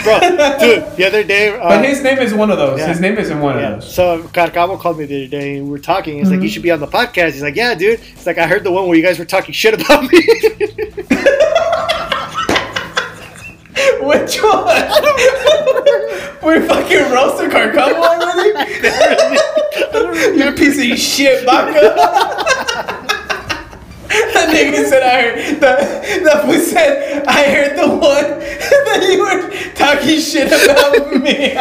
Bro, dude, the other day. Uh, But his name is one of those. yeah. His name isn't one yeah. of those. So Carcamo called me the other day and we were talking. He's like, Mm-hmm. "You should be on the podcast." He's like, "Yeah, dude." It's like I heard the one where you guys were talking shit about me. Which one? we fucking roasted Carcamo already? you piece of shit, Baca. That nigga said I heard that that was said I heard the one that you were talking shit about me.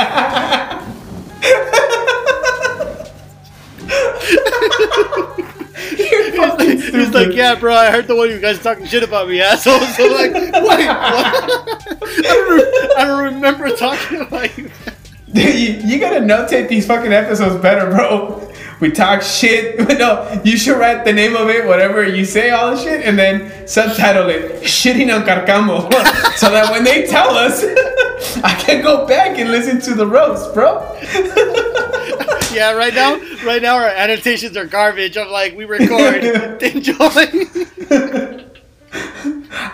He's stupid. like, "Yeah, bro, I heard the one you guys talking shit about me, asshole." So I'm like, "Wait, what?" I don't, I don't remember talking about you. Dude, you, you gotta notate these fucking episodes better, bro. We talk shit. No, you should write the name of it, whatever you say, all the shit, and then subtitle it "Shitting on Carcamo," so that when they tell us, I can go back and listen to the roast, bro. Yeah, right now, right now our annotations are garbage. I'm like, we record, enjoy.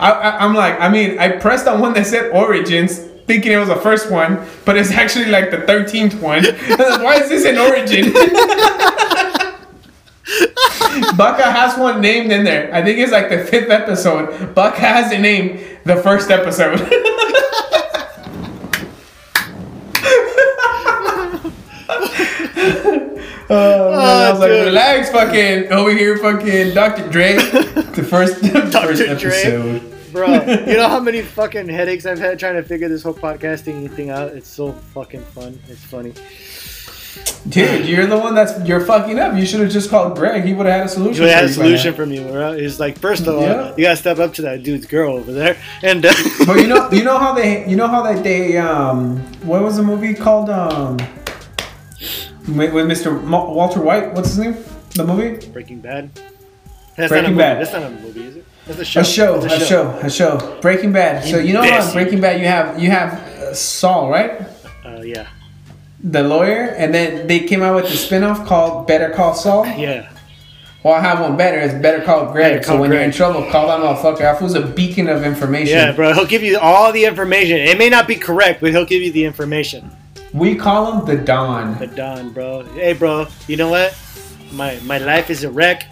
I, I'm like, I mean, I pressed on one that said Origins, thinking it was the first one, but it's actually like the thirteenth one. Why is this an Origin? Baca has one named in there. I think it's like the fifth episode. Baca has a name the first episode. Oh, man, I was like, dude. relax, fucking over here, fucking Dr. Dre. The first, the first Dr. Dre. episode. Bro, you know how many fucking headaches I've had trying to figure this whole podcasting thing out? It's so fucking fun. It's funny. Dude, you're the one that's you're fucking up. You should have just called Greg. He would have had a solution. He had for a you solution for me, bro. He's like, first of all, Yeah. you gotta step up to that dude's girl over there. And uh, But you know, you know how they, you know how that they, um, what was the movie called? Um, with, with Mr. Ma- Walter White. What's his name? The movie? Breaking Bad. That's Breaking not a movie. Bad. That's not a movie, is it? That's a show. A show, That's a show, a show. Breaking Bad. So you know Imbecile. Breaking Bad you have you have uh, Saul, right? Uh, yeah. The lawyer, and then they came out with the spin-off called Better Call Saul. Yeah. Well, I have one better. It's Better Call Greg. Better so when you're in trouble, call that motherfucker. That fool's a beacon of information. Yeah, bro. He'll give you all the information. It may not be correct, but he'll give you the information. We call him the Don. The Don, bro. Hey, bro. You know what? My my life is a wreck.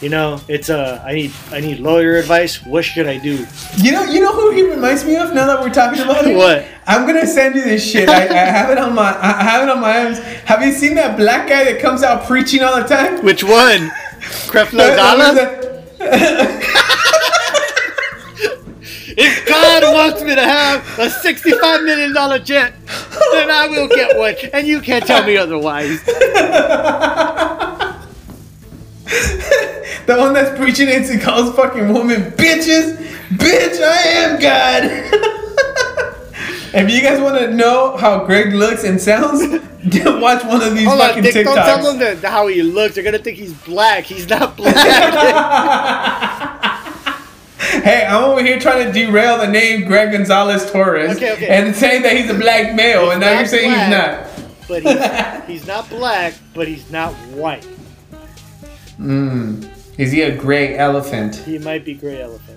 You know, it's uh, I need I need lawyer advice. What should I do? You know, you know who he reminds me of. Now that we're talking about it, What? I'm gonna send you this shit. I, I have it on my, I have it on my arms. Have you seen that black guy that comes out preaching all the time? Which one? Creflo Dollar? If God wants me to have a sixty-five million dollar jet, then I will get one, and you can't tell me otherwise. The one that's preaching it he calls fucking woman bitches. Bitch, I am God. if you guys want to know how Greg looks and sounds, watch one of these Hold on, fucking Dick, TikToks. don't tell them how he looks. They're gonna think he's black. He's not black. Hey, I'm over here trying to derail the name Greg Gonzalez Torres Okay, okay. and saying that he's a black male, and now you're saying he's not. but he's, he's not black, but he's not white. Mm. Is he a gray elephant? He might be gray elephant.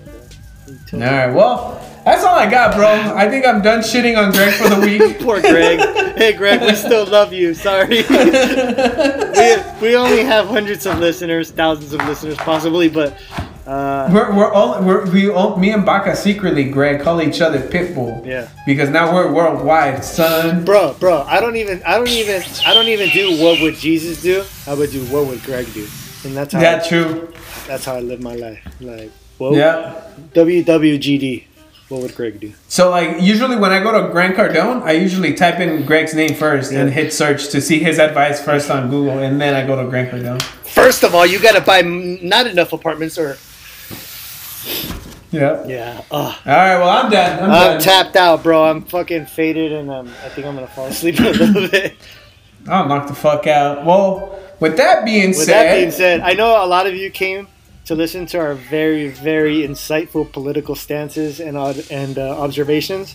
He All right, well, that's all I got, bro. I think I'm done shitting on Greg for the week. Poor Greg. hey, Greg, we still love you. Sorry. we, we only have hundreds of listeners, thousands of listeners, possibly, but uh, We're, we're all we're, we all me and Baca secretly, Greg, call each other Pitbull. yeah. Because now we're worldwide, son. Bro, bro, I don't even, I don't even, I don't even do what would Jesus do. I would do what would Greg do, and that's how, Yeah, true. that's how I live my life. Like, what Yeah. WWGD. What would Greg do? So like usually when I go to Grant Cardone, I usually type in Greg's name first and hit search to see his advice first on Google, and then I go to Grant Cardone. First of all, you gotta buy not enough apartments, or Yeah. yeah. Ugh. All right. Well, I'm done. I'm, I'm done. tapped out, bro. I'm fucking faded, and um, I think I'm gonna fall asleep in a little bit. I'll knock the fuck out. Well, with that being With said, that being said, I know a lot of you came to listen to our very, very insightful political stances and and uh, observations.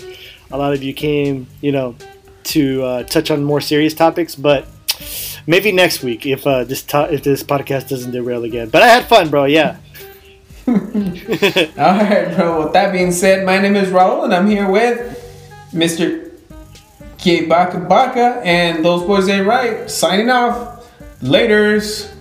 A lot of you came, you know, to uh, touch on more serious topics, but maybe next week if uh, this to- if this podcast doesn't derail again. But I had fun, bro. Yeah. all right, bro. With that being said, my name is Raul, and I'm here with Mr. K Baca Baca, and those boys ain't right. Signing off. Laters.